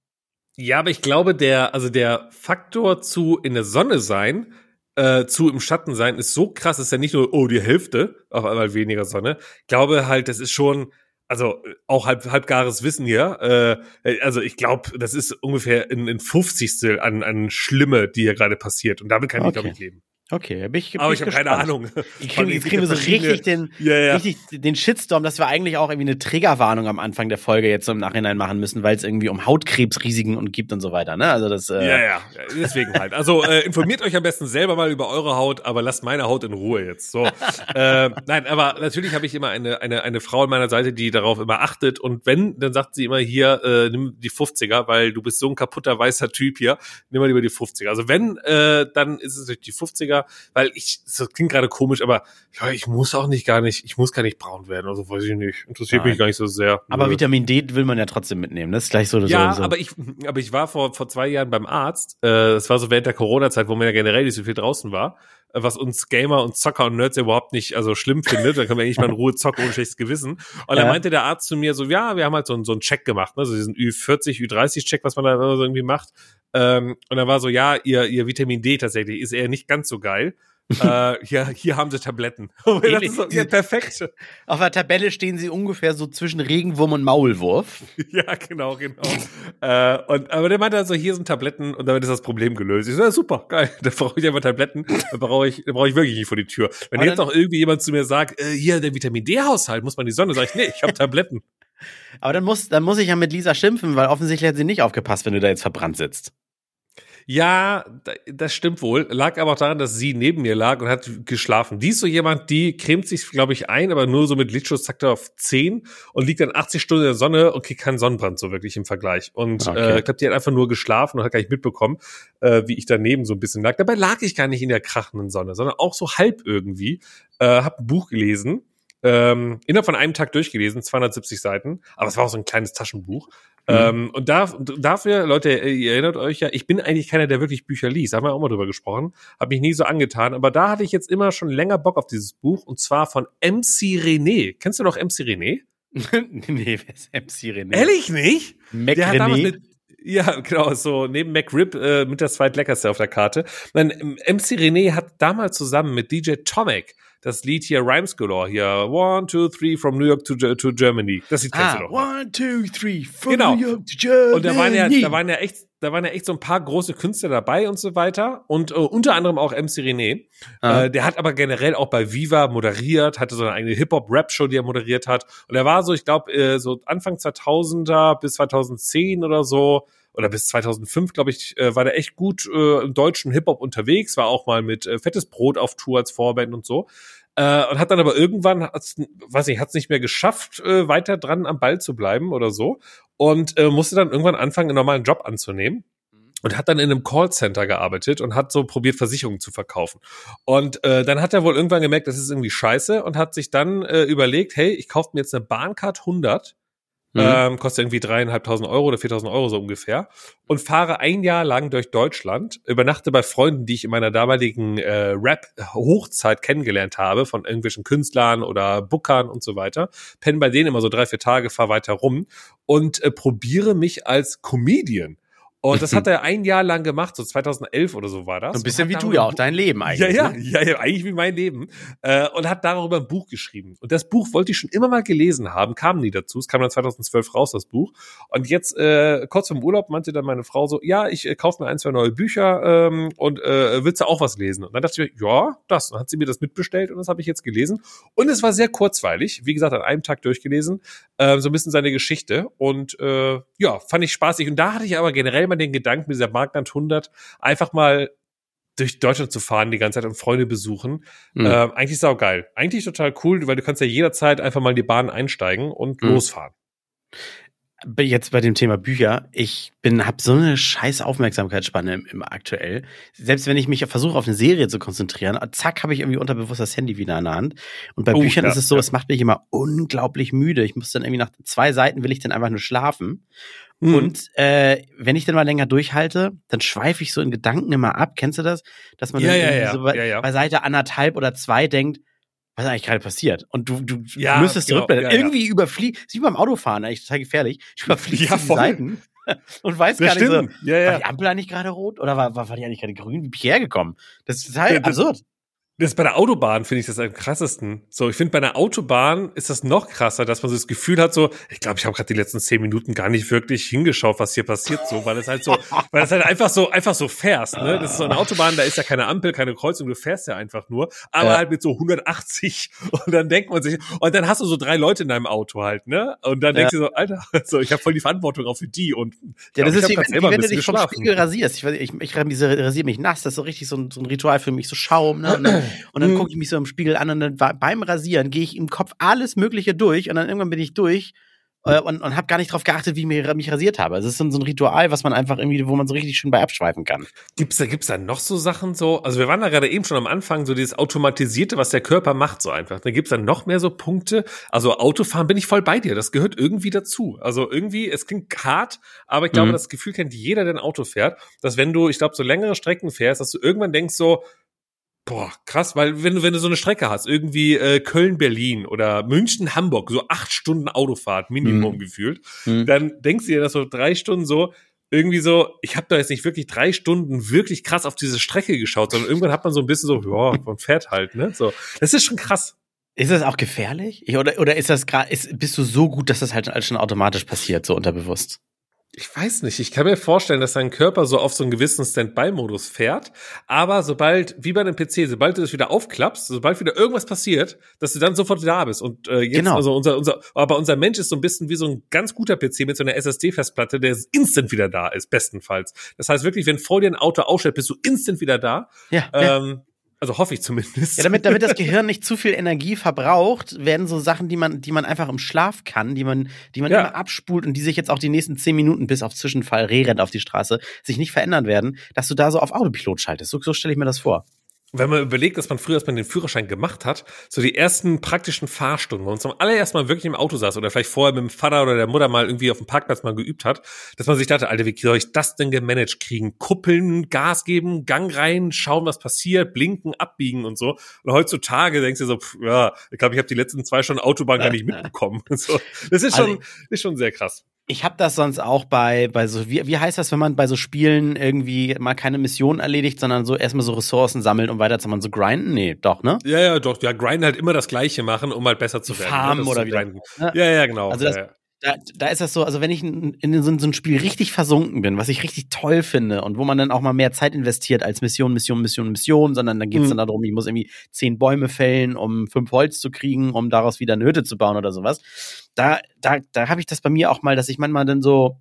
Ja, aber ich glaube, der, also der Faktor zu in der Sonne sein, äh, zu im Schatten sein, ist so krass, ist ja nicht nur, oh, die Hälfte, auf einmal weniger Sonne. Ich glaube halt, das ist schon also auch halb, halbgares Wissen hier. Äh, also ich glaube, das ist ungefähr ein, ein 50. an, an Schlimme, die hier gerade passiert. Und damit kann ich, glaube ich, leben. Okay, bin ich, bin aber ich, ich habe keine Ahnung. Ich kriege, jetzt kriegen wir so richtig den, ja, ja. richtig den Shitstorm, dass wir eigentlich auch irgendwie eine Triggerwarnung am Anfang der Folge jetzt so im Nachhinein machen müssen, weil es irgendwie um Hautkrebsrisiken und gibt und so weiter. Ne? Also das. Äh ja, ja, deswegen halt. Also äh, informiert euch am besten selber mal über eure Haut, aber lasst meine Haut in Ruhe jetzt. So, äh, nein, aber natürlich habe ich immer eine eine eine Frau an meiner Seite, die darauf immer achtet und wenn, dann sagt sie immer hier äh, nimm die 50er, weil du bist so ein kaputter weißer Typ hier, nimm mal lieber die 50er. Also wenn, äh, dann ist es die 50er, weil ich das klingt gerade komisch, aber ja, ich muss auch nicht gar nicht, ich muss gar nicht braun werden, also weiß ich nicht. Interessiert Nein. mich gar nicht so sehr. Aber Vitamin D will man ja trotzdem mitnehmen, das ist gleich so. Ja, so. aber ich, aber ich war vor, vor zwei Jahren beim Arzt, äh, das war so während der Corona-Zeit, wo man ja generell nicht so viel draußen war äh, was uns Gamer und Zocker und Nerds überhaupt nicht also schlimm findet. Da können wir eigentlich mal in Ruhe zocken ohne schlechtes Gewissen. Und ja. dann meinte der Arzt zu mir so, ja, wir haben halt so, einen so einen Check gemacht, ne? so diesen Ü40, Ü30-Check, was man da so irgendwie macht. Ähm, und dann war so, ja, ihr, ihr Vitamin D tatsächlich ist eher nicht ganz so geil äh, hier, hier haben sie Tabletten. das ist so, ja, perfekt. Auf der Tabelle stehen sie ungefähr so zwischen Regenwurm und Maulwurf. ja, genau, genau. äh, und, aber der meinte also, hier sind Tabletten und damit ist das Problem gelöst. Ich so, ja, super, geil. Da brauche ich einfach Tabletten. Da brauche ich, da brauche ich wirklich nicht vor die Tür. Wenn aber jetzt auch irgendwie jemand zu mir sagt, äh, hier, der Vitamin D-Haushalt, muss man die Sonne, sage ich, nee, ich habe Tabletten. aber dann muss, dann muss ich ja mit Lisa schimpfen, weil offensichtlich hat sie nicht aufgepasst, wenn du da jetzt verbrannt sitzt. Ja, das stimmt wohl. Lag aber auch daran, dass sie neben mir lag und hat geschlafen. Die ist so jemand, die cremt sich, glaube ich, ein, aber nur so mit Lichtschutztaktor auf 10 und liegt dann 80 Stunden in der Sonne und kriegt keinen Sonnenbrand so wirklich im Vergleich. Und okay. äh, ich glaube, die hat einfach nur geschlafen und hat gar nicht mitbekommen, äh, wie ich daneben so ein bisschen lag. Dabei lag ich gar nicht in der krachenden Sonne, sondern auch so halb irgendwie. Äh, hab ein Buch gelesen ähm, innerhalb von einem Tag durchgelesen, 270 Seiten, aber es war auch so ein kleines Taschenbuch. Mhm. Ähm, und da, dafür, Leute, ihr erinnert euch ja, ich bin eigentlich keiner, der wirklich Bücher liest. Da haben wir auch mal drüber gesprochen. Habe mich nie so angetan. Aber da hatte ich jetzt immer schon länger Bock auf dieses Buch. Und zwar von MC René. Kennst du noch MC René? nee, wer ist MC René? Ehrlich nicht? Mac der René? Hat damals mit, ja, genau, so neben McRib äh, mit der zweitleckerste auf der Karte. Mein, MC René hat damals zusammen mit DJ Tomek das Lied hier Rhymes Galore hier One, Two, Three from New York to, to Germany. Das Lied kennst ah, du doch. One, Two, Three from genau. New York to Germany. Und da waren ja, da waren ja echt, da waren ja echt so ein paar große Künstler dabei und so weiter und uh, unter anderem auch MC René. Ah. Äh, der hat aber generell auch bei Viva moderiert, hatte so eine eigene Hip-Hop-Rap-Show, die er moderiert hat. Und er war so, ich glaube, äh, so Anfang 2000er bis 2010 oder so oder bis 2005, glaube ich, äh, war der echt gut äh, im deutschen Hip-Hop unterwegs, war auch mal mit äh, Fettes Brot auf Tour als Vorband und so. Äh, und hat dann aber irgendwann, hat's, weiß ich, hat es nicht mehr geschafft, äh, weiter dran am Ball zu bleiben oder so. Und äh, musste dann irgendwann anfangen, einen normalen Job anzunehmen und hat dann in einem Callcenter gearbeitet und hat so probiert, Versicherungen zu verkaufen. Und äh, dann hat er wohl irgendwann gemerkt, das ist irgendwie scheiße und hat sich dann äh, überlegt, hey, ich kaufe mir jetzt eine Bahncard 100 Mhm. Ähm, kostet irgendwie dreieinhalbtausend Euro oder viertausend Euro so ungefähr. Und fahre ein Jahr lang durch Deutschland, übernachte bei Freunden, die ich in meiner damaligen äh, Rap-Hochzeit kennengelernt habe, von irgendwelchen Künstlern oder Bookern und so weiter. Penne bei denen immer so drei, vier Tage, fahr weiter rum und äh, probiere mich als Comedian. Und das hat er ein Jahr lang gemacht, so 2011 oder so war das. Ein bisschen wie du ja auch, dein Leben eigentlich. Ja, ja, ne? ja, ja, eigentlich wie mein Leben. Äh, und hat darüber ein Buch geschrieben. Und das Buch wollte ich schon immer mal gelesen haben, kam nie dazu. Es kam dann 2012 raus, das Buch. Und jetzt, äh, kurz vom Urlaub, meinte dann meine Frau so, ja, ich äh, kaufe mir ein, zwei neue Bücher ähm, und äh, willst du auch was lesen? Und dann dachte ich mir, ja, das. Und dann hat sie mir das mitbestellt und das habe ich jetzt gelesen. Und es war sehr kurzweilig. Wie gesagt, an einem Tag durchgelesen. Äh, so ein bisschen seine Geschichte. Und äh, ja, fand ich spaßig. Und da hatte ich aber generell mal mal den Gedanken dieser Markland 100, einfach mal durch Deutschland zu fahren die ganze Zeit und Freunde besuchen. Mhm. Äh, eigentlich saugeil. Eigentlich total cool, weil du kannst ja jederzeit einfach mal in die Bahn einsteigen und mhm. losfahren jetzt bei dem Thema Bücher, ich bin hab so eine scheiß Aufmerksamkeitsspanne im, im aktuell. Selbst wenn ich mich versuche auf eine Serie zu konzentrieren, zack, habe ich irgendwie unterbewusst das Handy wieder in der Hand. Und bei oh, Büchern ja, ist es so, ja. es macht mich immer unglaublich müde. Ich muss dann irgendwie nach zwei Seiten will ich dann einfach nur schlafen. Mhm. Und äh, wenn ich dann mal länger durchhalte, dann schweife ich so in Gedanken immer ab. Kennst du das? Dass man ja, dann ja, so bei, bei Seite anderthalb oder zwei denkt, was ist eigentlich gerade passiert? Und du, du ja, müsstest genau, zurückblättern. Ja, Irgendwie ja. überfliegen, ist wie beim Autofahren, eigentlich total gefährlich. Ich überfliege ja, die Seiten und weiß das gar stimmt. nicht so, ja, ja. war die Ampel eigentlich gerade rot oder war, war, war die eigentlich gerade grün? Wie bin ich hergekommen? Das ist total absurd. Das bei der Autobahn finde ich das am krassesten. So, ich finde bei einer Autobahn ist das noch krasser, dass man so das Gefühl hat, so, ich glaube, ich habe gerade die letzten zehn Minuten gar nicht wirklich hingeschaut, was hier passiert, so, weil es halt so, weil es halt einfach so, einfach so fährst, ne? Das ist so eine Autobahn, da ist ja keine Ampel, keine Kreuzung, du fährst ja einfach nur, aber ja. halt mit so 180 und dann denkt man sich, und dann hast du so drei Leute in deinem Auto halt, ne? Und dann ja. denkst du so, Alter, so, ich habe voll die Verantwortung auch für die und ja, das glaub, ist wie, wenn, wie wenn du dich vom Spiegel rasierst. Ich, ich, ich, ich rasiere mich nass, das ist so richtig so ein, so ein Ritual für mich, so Schaum, ne? Und dann mhm. gucke ich mich so im Spiegel an und dann beim Rasieren gehe ich im Kopf alles Mögliche durch und dann irgendwann bin ich durch äh, und, und habe gar nicht darauf geachtet, wie ich mich, mich rasiert habe. Also es ist so, so ein Ritual, was man einfach irgendwie, wo man so richtig schön bei abschweifen kann. Gibt's da, gibt's da noch so Sachen so? Also wir waren da gerade eben schon am Anfang, so dieses Automatisierte, was der Körper macht, so einfach. Da gibt's dann noch mehr so Punkte. Also Autofahren bin ich voll bei dir. Das gehört irgendwie dazu. Also irgendwie, es klingt hart, aber ich glaube, mhm. das Gefühl kennt jeder, der ein Auto fährt, dass wenn du, ich glaube, so längere Strecken fährst, dass du irgendwann denkst so, Boah, krass, weil wenn du, wenn du so eine Strecke hast, irgendwie äh, Köln-Berlin oder München-Hamburg, so acht Stunden Autofahrt, Minimum mhm. gefühlt, mhm. dann denkst du dir, dass so drei Stunden so, irgendwie so, ich habe da jetzt nicht wirklich drei Stunden wirklich krass auf diese Strecke geschaut, sondern irgendwann hat man so ein bisschen so, ja, man fährt halt, ne? So, das ist schon krass. Ist das auch gefährlich? Oder, oder ist das gerade, bist du so gut, dass das halt schon automatisch passiert, so unterbewusst? Ich weiß nicht. Ich kann mir vorstellen, dass dein Körper so auf so einen gewissen Standby-Modus fährt. Aber sobald, wie bei einem PC, sobald du das wieder aufklappst, sobald wieder irgendwas passiert, dass du dann sofort da bist. Und äh, jetzt, genau. also unser, unser, aber unser Mensch ist so ein bisschen wie so ein ganz guter PC mit so einer SSD-Festplatte, der instant wieder da ist, bestenfalls. Das heißt wirklich, wenn vor dir ein Auto ausstellt, bist du instant wieder da. Ja. Ähm, ja. Also hoffe ich zumindest. Ja, damit, damit das Gehirn nicht zu viel Energie verbraucht, werden so Sachen, die man, die man einfach im Schlaf kann, die man, die man ja. immer abspult und die sich jetzt auch die nächsten zehn Minuten bis auf Zwischenfall Rehrennt auf die Straße sich nicht verändern werden, dass du da so auf Autopilot schaltest. So, so stelle ich mir das vor wenn man überlegt, dass man früher, als man den Führerschein gemacht hat, so die ersten praktischen Fahrstunden, wo man zum allerersten Mal wirklich im Auto saß oder vielleicht vorher mit dem Vater oder der Mutter mal irgendwie auf dem Parkplatz mal geübt hat, dass man sich dachte, Alter, wie soll ich das denn gemanagt kriegen? Kuppeln, Gas geben, Gang rein, schauen, was passiert, blinken, abbiegen und so. Und heutzutage denkst du so, pff, ja, ich glaube, ich habe die letzten zwei Stunden Autobahn gar nicht mitbekommen. so, das ist schon, also, ist schon sehr krass. Ich habe das sonst auch bei, bei so, wie, wie heißt das, wenn man bei so Spielen irgendwie mal keine Mission erledigt, sondern so erstmal so Ressourcen sammelt, um weiterzumachen, so grinden? Nee, doch, ne? Ja, ja, doch. Ja, grinden halt immer das Gleiche machen, um halt besser zu werden. Ne? Farmen ne? oder wie. Ja, ja, genau. Also das, ja, ja da, da ist das so, also wenn ich in, in so, so, ein Spiel richtig versunken bin, was ich richtig toll finde und wo man dann auch mal mehr Zeit investiert als Mission, Mission, Mission, Mission, sondern dann geht es mhm. dann darum, ich muss irgendwie zehn Bäume fällen, um fünf Holz zu kriegen, um daraus wieder eine Hütte zu bauen oder sowas. Da, da, da habe ich das bei mir auch mal, dass ich manchmal dann so,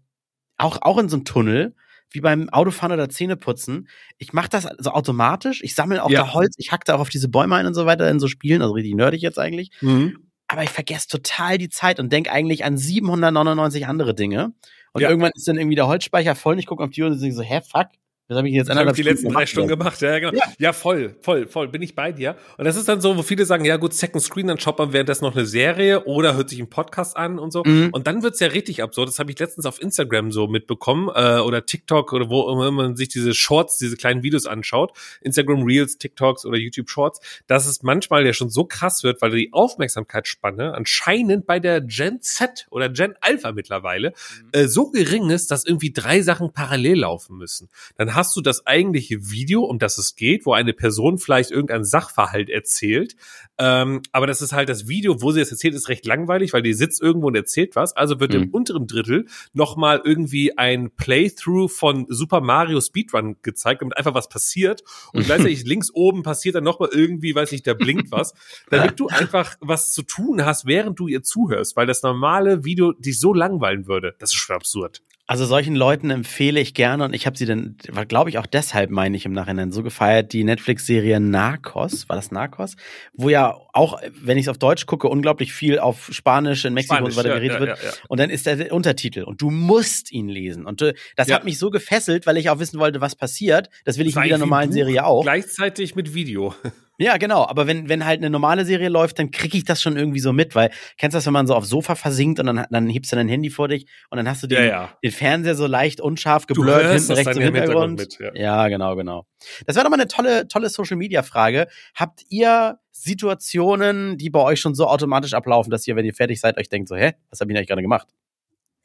auch, auch in so einem Tunnel, wie beim Autofahren oder Zähneputzen. Ich mache das so automatisch. Ich sammle auch ja. da Holz, ich hack da auch auf diese Bäume ein und so weiter in so Spielen, also richtig nerdig jetzt eigentlich. Mhm aber ich vergesse total die Zeit und denke eigentlich an 799 andere Dinge. Und ja. irgendwann ist dann irgendwie der Holzspeicher voll und ich gucke auf die Uhr und denke so, hä, fuck, das habe ich jetzt hab ich die letzten drei Stunden gemacht. Ja, genau. Ja. ja, voll, voll, voll. Bin ich bei dir. Und das ist dann so, wo viele sagen, ja gut, Second Screen, dann schaut man währenddessen noch eine Serie oder hört sich einen Podcast an und so. Mhm. Und dann wird's ja richtig absurd. Das habe ich letztens auf Instagram so mitbekommen äh, oder TikTok oder wo immer man sich diese Shorts, diese kleinen Videos anschaut. Instagram Reels, TikToks oder YouTube Shorts, dass es manchmal ja schon so krass wird, weil die Aufmerksamkeitsspanne anscheinend bei der Gen Z oder Gen Alpha mittlerweile mhm. äh, so gering ist, dass irgendwie drei Sachen parallel laufen müssen. Dann hast du das eigentliche Video, um das es geht, wo eine Person vielleicht irgendein Sachverhalt erzählt. Ähm, aber das ist halt das Video, wo sie es erzählt, ist recht langweilig, weil die sitzt irgendwo und erzählt was. Also wird mhm. im unteren Drittel nochmal irgendwie ein Playthrough von Super Mario Speedrun gezeigt, damit einfach was passiert. Und gleichzeitig links oben passiert dann nochmal irgendwie, weiß nicht, da blinkt was, damit du einfach was zu tun hast, während du ihr zuhörst, weil das normale Video dich so langweilen würde. Das ist schon absurd. Also solchen Leuten empfehle ich gerne und ich habe sie dann, glaube ich auch deshalb, meine ich im Nachhinein, so gefeiert, die Netflix-Serie Narcos, war das Narcos? Wo ja auch, wenn ich es auf Deutsch gucke, unglaublich viel auf Spanisch in Mexiko Spanisch, und so weiter geredet ja, wird. Ja, ja. Und dann ist der Untertitel und du musst ihn lesen. Und äh, das hat mich so gefesselt, weil ich auch wissen wollte, was passiert. Das will ich in jeder normalen Serie auch. Gleichzeitig mit Video. Ja, genau. Aber wenn, wenn halt eine normale Serie läuft, dann krieg ich das schon irgendwie so mit, weil kennst du das, wenn man so aufs Sofa versinkt und dann, dann hebst du dein Handy vor dich und dann hast du den, ja, ja. den Fernseher so leicht unscharf geblurrt hinten rechts im Hintergrund. Mit, ja. ja, genau, genau. Das wäre doch mal eine tolle, tolle Social Media Frage. Habt ihr Situationen, die bei euch schon so automatisch ablaufen, dass ihr, wenn ihr fertig seid, euch denkt so, hä, was habe ich eigentlich gerade gemacht?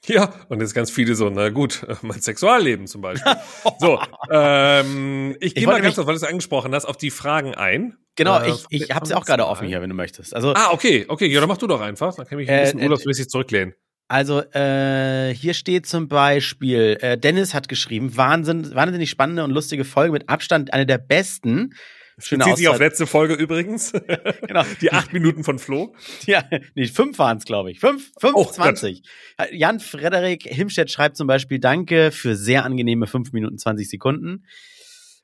Ja, und jetzt ganz viele so, na gut, mein Sexualleben zum Beispiel. so, ähm, ich gehe mal ganz kurz, weil du es angesprochen hast, auf die Fragen ein. Genau, äh, ich, ich habe sie auch gerade offen hier, wenn du möchtest. Also, ah, okay, okay, ja, dann mach du doch einfach, dann kann ich mich ein bisschen äh, urlaubsmäßig zurücklehnen. Also äh, hier steht zum Beispiel, äh, Dennis hat geschrieben, Wahnsinn, wahnsinnig spannende und lustige Folge mit Abstand eine der besten. Schöne Bezieht sich auf letzte Folge übrigens. genau. Die acht Minuten von Flo. Ja, nee, fünf waren es, glaube ich. Fünf, 25. Oh, Jan Frederik Himstedt schreibt zum Beispiel, danke für sehr angenehme fünf Minuten 20 Sekunden.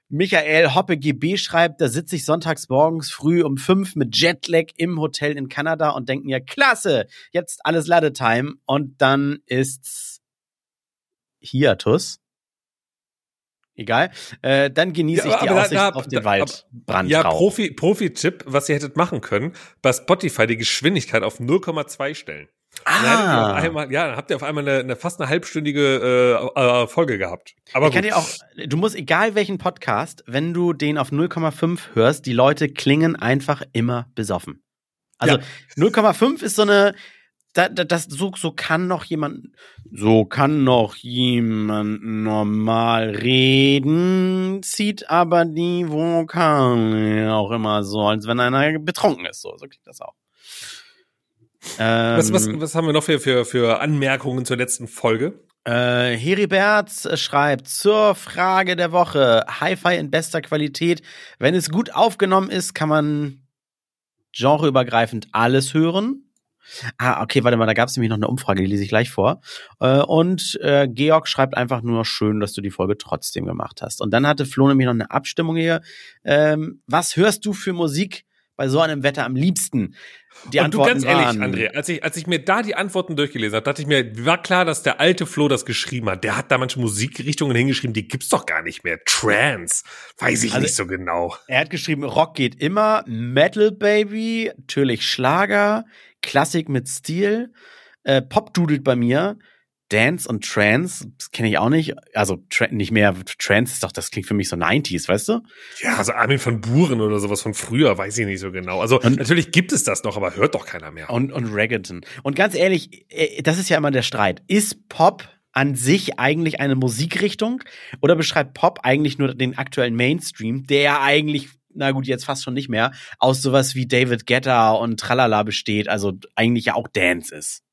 Michael Hoppe GB schreibt, da sitze ich sonntags morgens früh um fünf mit Jetlag im Hotel in Kanada und denke mir, klasse, jetzt alles Ladetime. Und dann ist's Hiatus egal. Äh, dann genieße ja, ich die Aussicht da, auf den Waldbrand. Ja, Profi, Profi-Tipp, was ihr hättet machen können, bei Spotify die Geschwindigkeit auf 0,2 stellen. Ah. Dann einmal, ja, dann habt ihr auf einmal eine, eine fast eine halbstündige äh, äh, Folge gehabt. Aber ich kann dir auch, du musst, egal welchen Podcast, wenn du den auf 0,5 hörst, die Leute klingen einfach immer besoffen. Also ja. 0,5 ist so eine, da, da, das, so, so kann noch jemand, so kann noch jemand normal reden, zieht aber die Vokale auch immer so, als wenn einer betrunken ist. So, so klingt das auch. Ähm, was, was, ähm, was haben wir noch für, für, für Anmerkungen zur letzten Folge? Äh, Heribert schreibt zur Frage der Woche: Hi-Fi in bester Qualität. Wenn es gut aufgenommen ist, kann man genreübergreifend alles hören. Ah, okay, warte mal, da gab es nämlich noch eine Umfrage, die lese ich gleich vor. Äh, und äh, Georg schreibt einfach nur schön, dass du die Folge trotzdem gemacht hast. Und dann hatte Flo nämlich noch eine Abstimmung hier. Ähm, was hörst du für Musik bei so einem Wetter am liebsten? Die und Antworten du ganz ehrlich, André, als ich, als ich mir da die Antworten durchgelesen habe, dachte ich mir, war klar, dass der alte Flo das geschrieben hat. Der hat da manche Musikrichtungen hingeschrieben, die gibt's doch gar nicht mehr. Trance, weiß ich also, nicht so genau. Er hat geschrieben, Rock geht immer, Metal Baby, natürlich Schlager, Klassik mit Stil, äh, Pop dudelt bei mir, Dance und Trance, das kenne ich auch nicht. Also nicht mehr, Trance ist doch, das klingt für mich so 90s, weißt du? Ja, also Armin von Buren oder sowas von früher, weiß ich nicht so genau. Also und, natürlich gibt es das noch, aber hört doch keiner mehr. Und, und Reggaeton. Und ganz ehrlich, äh, das ist ja immer der Streit. Ist Pop an sich eigentlich eine Musikrichtung oder beschreibt Pop eigentlich nur den aktuellen Mainstream, der ja eigentlich na gut, jetzt fast schon nicht mehr, aus sowas wie David Guetta und Tralala besteht, also eigentlich ja auch Dance ist.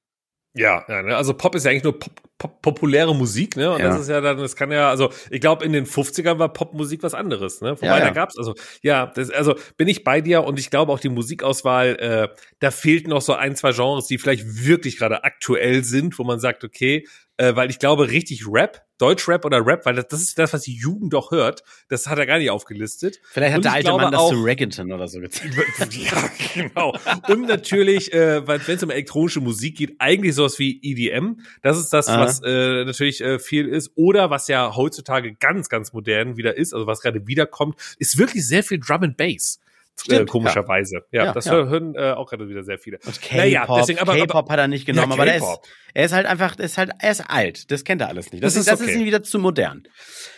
Ja, ja ne? also Pop ist ja eigentlich nur Pop, Pop, populäre Musik, ne? Und ja. das ist ja dann, das kann ja, also ich glaube, in den 50ern war Popmusik was anderes, ne? Wobei ja, ja. da gab's, also ja, das, also bin ich bei dir und ich glaube auch die Musikauswahl, äh, da fehlt noch so ein, zwei Genres, die vielleicht wirklich gerade aktuell sind, wo man sagt, okay, äh, weil ich glaube, richtig Rap, Deutschrap oder Rap, weil das, das ist das, was die Jugend doch hört, das hat er gar nicht aufgelistet. Vielleicht hat Und der alte Mann das auch, zu Reggaeton oder so gezeigt. ja, genau. Und natürlich, äh, wenn es um elektronische Musik geht, eigentlich sowas wie EDM. Das ist das, Aha. was äh, natürlich äh, viel ist. Oder was ja heutzutage ganz, ganz modern wieder ist, also was gerade wiederkommt, ist wirklich sehr viel Drum and Bass. Stimmt, äh, komischerweise. Ja, ja das ja. hören äh, auch gerade wieder sehr viele. Und K-Pop, naja, K-Pop hat er nicht genommen, ja, aber der ist, er ist halt einfach, ist halt, er ist alt. Das kennt er alles nicht. Das, das ist, das okay. ist ihm wieder zu modern.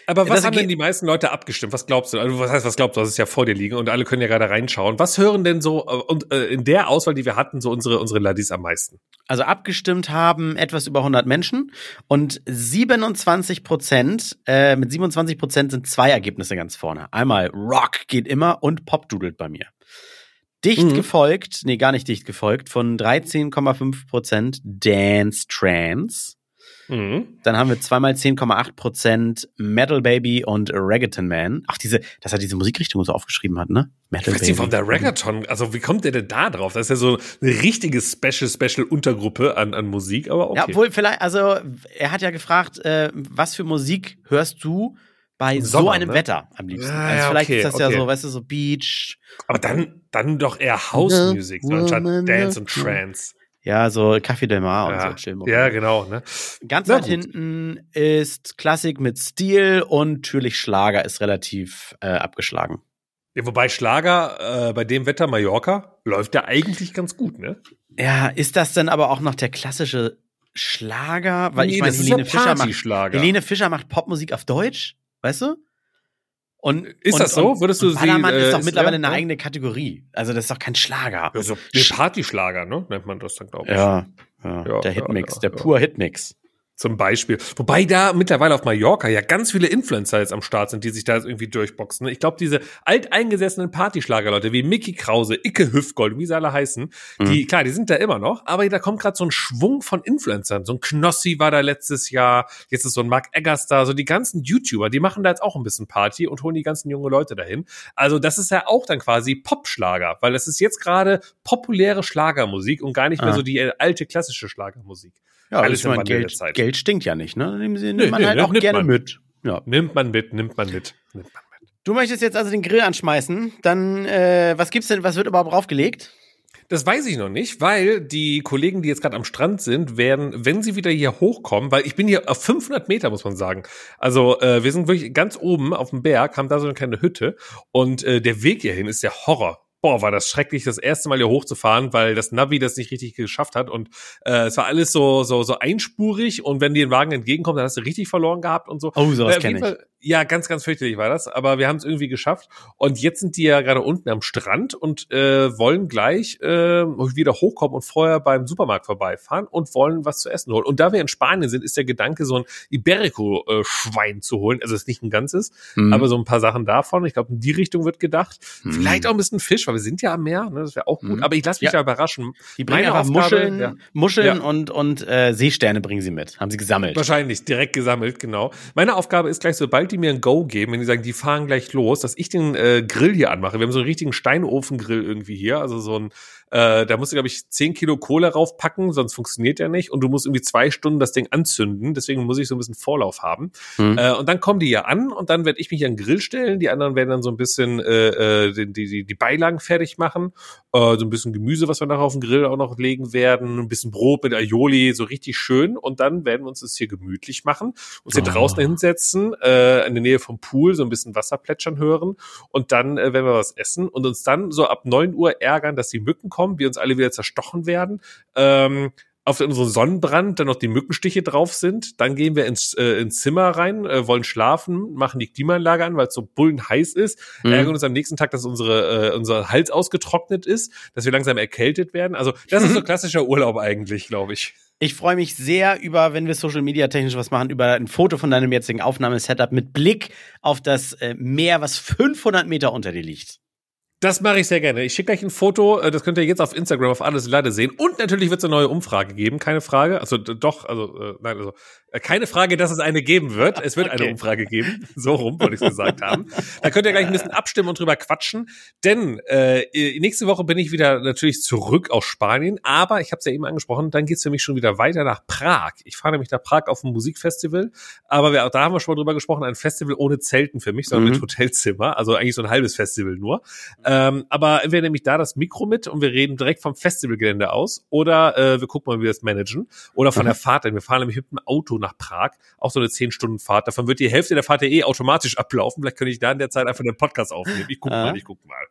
Aber was das haben denn die meisten Leute abgestimmt? Was glaubst du? Also was heißt, was glaubst du? Das ist ja vor dir liegen und alle können ja gerade reinschauen. Was hören denn so äh, und äh, in der Auswahl, die wir hatten, so unsere unsere Ladis am meisten? Also abgestimmt haben etwas über 100 Menschen und 27 Prozent, äh, mit 27 Prozent sind zwei Ergebnisse ganz vorne. Einmal Rock geht immer und Pop dudelt bei mir. Dicht mhm. gefolgt, nee, gar nicht dicht gefolgt, von 13,5 Prozent Dance Trance. Mhm. Dann haben wir zweimal 10,8 Prozent Metal Baby und Reggaeton Man. Ach, diese, dass er diese Musikrichtung so aufgeschrieben hat, ne? Metal ich weiß nicht, warum der Reggaeton, also wie kommt der denn da drauf? Das ist ja so eine richtige Special, Special Untergruppe an, an Musik, aber okay. Ja, obwohl vielleicht, also er hat ja gefragt, äh, was für Musik hörst du bei Sommer, so einem ne? Wetter am liebsten? Ja, also vielleicht okay, ist das okay. ja so, weißt du, so Beach. Aber dann, dann doch eher House Music, so anstatt Dance und Trance. Ja, so Café Del Mar ja. und so Chill Ja, genau. Ne? Ganz weit hinten ist Klassik mit Stil und natürlich Schlager ist relativ äh, abgeschlagen. Ja, wobei Schlager äh, bei dem Wetter Mallorca läuft ja eigentlich ganz gut, ne? Ja, ist das denn aber auch noch der klassische Schlager? Weil nee, ich meine, Helene, Fischer macht, Helene Fischer macht Popmusik auf Deutsch, weißt du? Und, ist und, das so? Würdest du sie? Ballermann äh, ist doch mittlerweile ja, eine eigene Kategorie. Also das ist doch kein Schlager. Also nee, Partyschlager, ne? Nennt man das dann, glaube ich. Ja, ja, ja der Hitmix, ja, der pur Hitmix. Zum Beispiel. Wobei da mittlerweile auf Mallorca ja ganz viele Influencer jetzt am Start sind, die sich da jetzt irgendwie durchboxen. Ich glaube, diese alteingesessenen Partyschlagerleute wie Mickey Krause, Icke Hüftgold, wie sie alle heißen, mhm. die, klar, die sind da immer noch, aber da kommt gerade so ein Schwung von Influencern. So ein Knossi war da letztes Jahr, jetzt ist so ein Mark Eggers da, so die ganzen YouTuber, die machen da jetzt auch ein bisschen Party und holen die ganzen junge Leute dahin. Also das ist ja auch dann quasi Popschlager, weil das ist jetzt gerade populäre Schlagermusik und gar nicht mehr ah. so die alte klassische Schlagermusik. Ja, Alles ich meine, Geld, Geld stinkt ja nicht, ne? Nehmen Sie, nimmt nee, man nee, halt auch gerne man. mit. Ja. Nimmt man mit, nimmt man mit, nimmt man mit. Du möchtest jetzt also den Grill anschmeißen, dann äh, was gibt's denn, was wird überhaupt draufgelegt? Das weiß ich noch nicht, weil die Kollegen, die jetzt gerade am Strand sind, werden, wenn sie wieder hier hochkommen, weil ich bin hier auf 500 Meter, muss man sagen. Also äh, wir sind wirklich ganz oben auf dem Berg, haben da so eine kleine Hütte und äh, der Weg hierhin ist der Horror boah, war das schrecklich, das erste Mal hier hochzufahren, weil das Navi das nicht richtig geschafft hat und äh, es war alles so so so einspurig und wenn dir ein Wagen entgegenkommt, dann hast du richtig verloren gehabt und so. Oh, sowas äh, kenne ich. Ja, ganz, ganz fürchterlich war das, aber wir haben es irgendwie geschafft. Und jetzt sind die ja gerade unten am Strand und äh, wollen gleich äh, wieder hochkommen und vorher beim Supermarkt vorbeifahren und wollen was zu essen holen. Und da wir in Spanien sind, ist der Gedanke, so ein Iberico-Schwein zu holen. Also es ist nicht ein ganzes, mhm. aber so ein paar Sachen davon. Ich glaube, in die Richtung wird gedacht. Mhm. Vielleicht auch ein bisschen Fisch, weil wir sind ja am Meer, ne? das wäre auch gut. Mhm. Aber ich lasse mich ja. da überraschen. Die bringen Meine Aufgabe, Muscheln, ja. Muscheln ja. und, und äh, Seesterne bringen sie mit. Haben sie gesammelt. Wahrscheinlich, direkt gesammelt, genau. Meine Aufgabe ist gleich, sobald die mir ein Go geben, wenn die sagen, die fahren gleich los, dass ich den äh, Grill hier anmache. Wir haben so einen richtigen Steinofengrill irgendwie hier, also so ein äh, da musst du, glaube ich, 10 Kilo Kohle raufpacken, sonst funktioniert der nicht. Und du musst irgendwie zwei Stunden das Ding anzünden. Deswegen muss ich so ein bisschen Vorlauf haben. Mhm. Äh, und dann kommen die ja an und dann werde ich mich an den Grill stellen. Die anderen werden dann so ein bisschen äh, äh die, die, die Beilagen fertig machen. Äh, so ein bisschen Gemüse, was wir nachher auf den Grill auch noch legen werden. Ein bisschen Brot mit Aioli, so richtig schön. Und dann werden wir uns das hier gemütlich machen. Uns hier oh. draußen hinsetzen, äh, in der Nähe vom Pool, so ein bisschen Wasser plätschern hören. Und dann äh, werden wir was essen und uns dann so ab neun Uhr ärgern, dass die Mücken kommen kommen, wir uns alle wieder zerstochen werden. Ähm, auf unseren Sonnenbrand dann noch die Mückenstiche drauf sind. Dann gehen wir ins, äh, ins Zimmer rein, äh, wollen schlafen, machen die Klimaanlage an, weil es so bullen heiß ist. Mhm. Ärgern uns am nächsten Tag, dass unsere, äh, unser Hals ausgetrocknet ist, dass wir langsam erkältet werden. Also das ist so klassischer Urlaub eigentlich, glaube ich. Ich freue mich sehr über, wenn wir Social Media technisch was machen, über ein Foto von deinem jetzigen Aufnahmesetup mit Blick auf das äh, Meer, was 500 Meter unter dir liegt. Das mache ich sehr gerne. Ich schicke gleich ein Foto, äh, das könnt ihr jetzt auf Instagram auf alles Lade sehen. Und natürlich wird es eine neue Umfrage geben, keine Frage. Also doch, also äh, nein, also äh, keine Frage, dass es eine geben wird. Es wird okay. eine Umfrage geben. So rum, wollte ich es gesagt haben. Da könnt ihr gleich ein bisschen abstimmen und drüber quatschen. Denn äh, nächste Woche bin ich wieder natürlich zurück aus Spanien. Aber ich habe es ja eben angesprochen, dann geht's für mich schon wieder weiter nach Prag. Ich fahre nämlich nach Prag auf ein Musikfestival. Aber wir, da haben wir schon mal drüber gesprochen, ein Festival ohne Zelten für mich, sondern mhm. mit Hotelzimmer. Also eigentlich so ein halbes Festival nur. Ähm, aber entweder nehme ich da das Mikro mit und wir reden direkt vom Festivalgelände aus. Oder äh, wir gucken mal, wie wir das managen. Oder von mhm. der Fahrt, denn wir fahren nämlich mit dem Auto nach Prag, auch so eine 10-Stunden-Fahrt. Davon wird die Hälfte der Fahrt ja eh automatisch ablaufen. Vielleicht könnte ich da in der Zeit einfach den Podcast aufnehmen. Ich guck ah. mal, ich guck mal.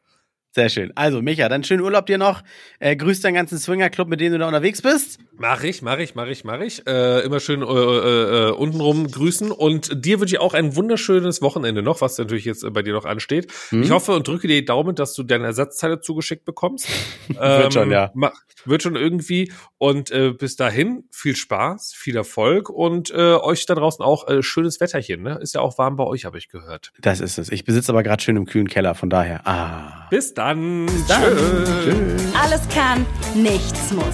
Sehr schön. Also, Micha, dann schönen Urlaub dir noch. Äh, grüß deinen ganzen Swinger-Club, mit dem du da unterwegs bist. Mach ich, mach ich, mach ich, mach ich. Äh, immer schön äh, äh, äh, untenrum grüßen. Und dir wünsche ich auch ein wunderschönes Wochenende noch, was natürlich jetzt bei dir noch ansteht. Mhm. Ich hoffe und drücke dir die Daumen, dass du deine Ersatzteile zugeschickt bekommst. ähm, wird schon, ja. Wird schon irgendwie. Und äh, bis dahin viel Spaß, viel Erfolg und äh, euch da draußen auch äh, schönes Wetterchen. Ne? Ist ja auch warm bei euch, habe ich gehört. Das ist es. Ich besitze aber gerade schön im kühlen Keller, von daher. Ah. Bis dann. Bis dann. Tschö. Alles kann, nichts muss.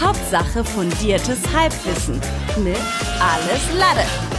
Hauptsache fundiertes Halbwissen mit Alles Lade.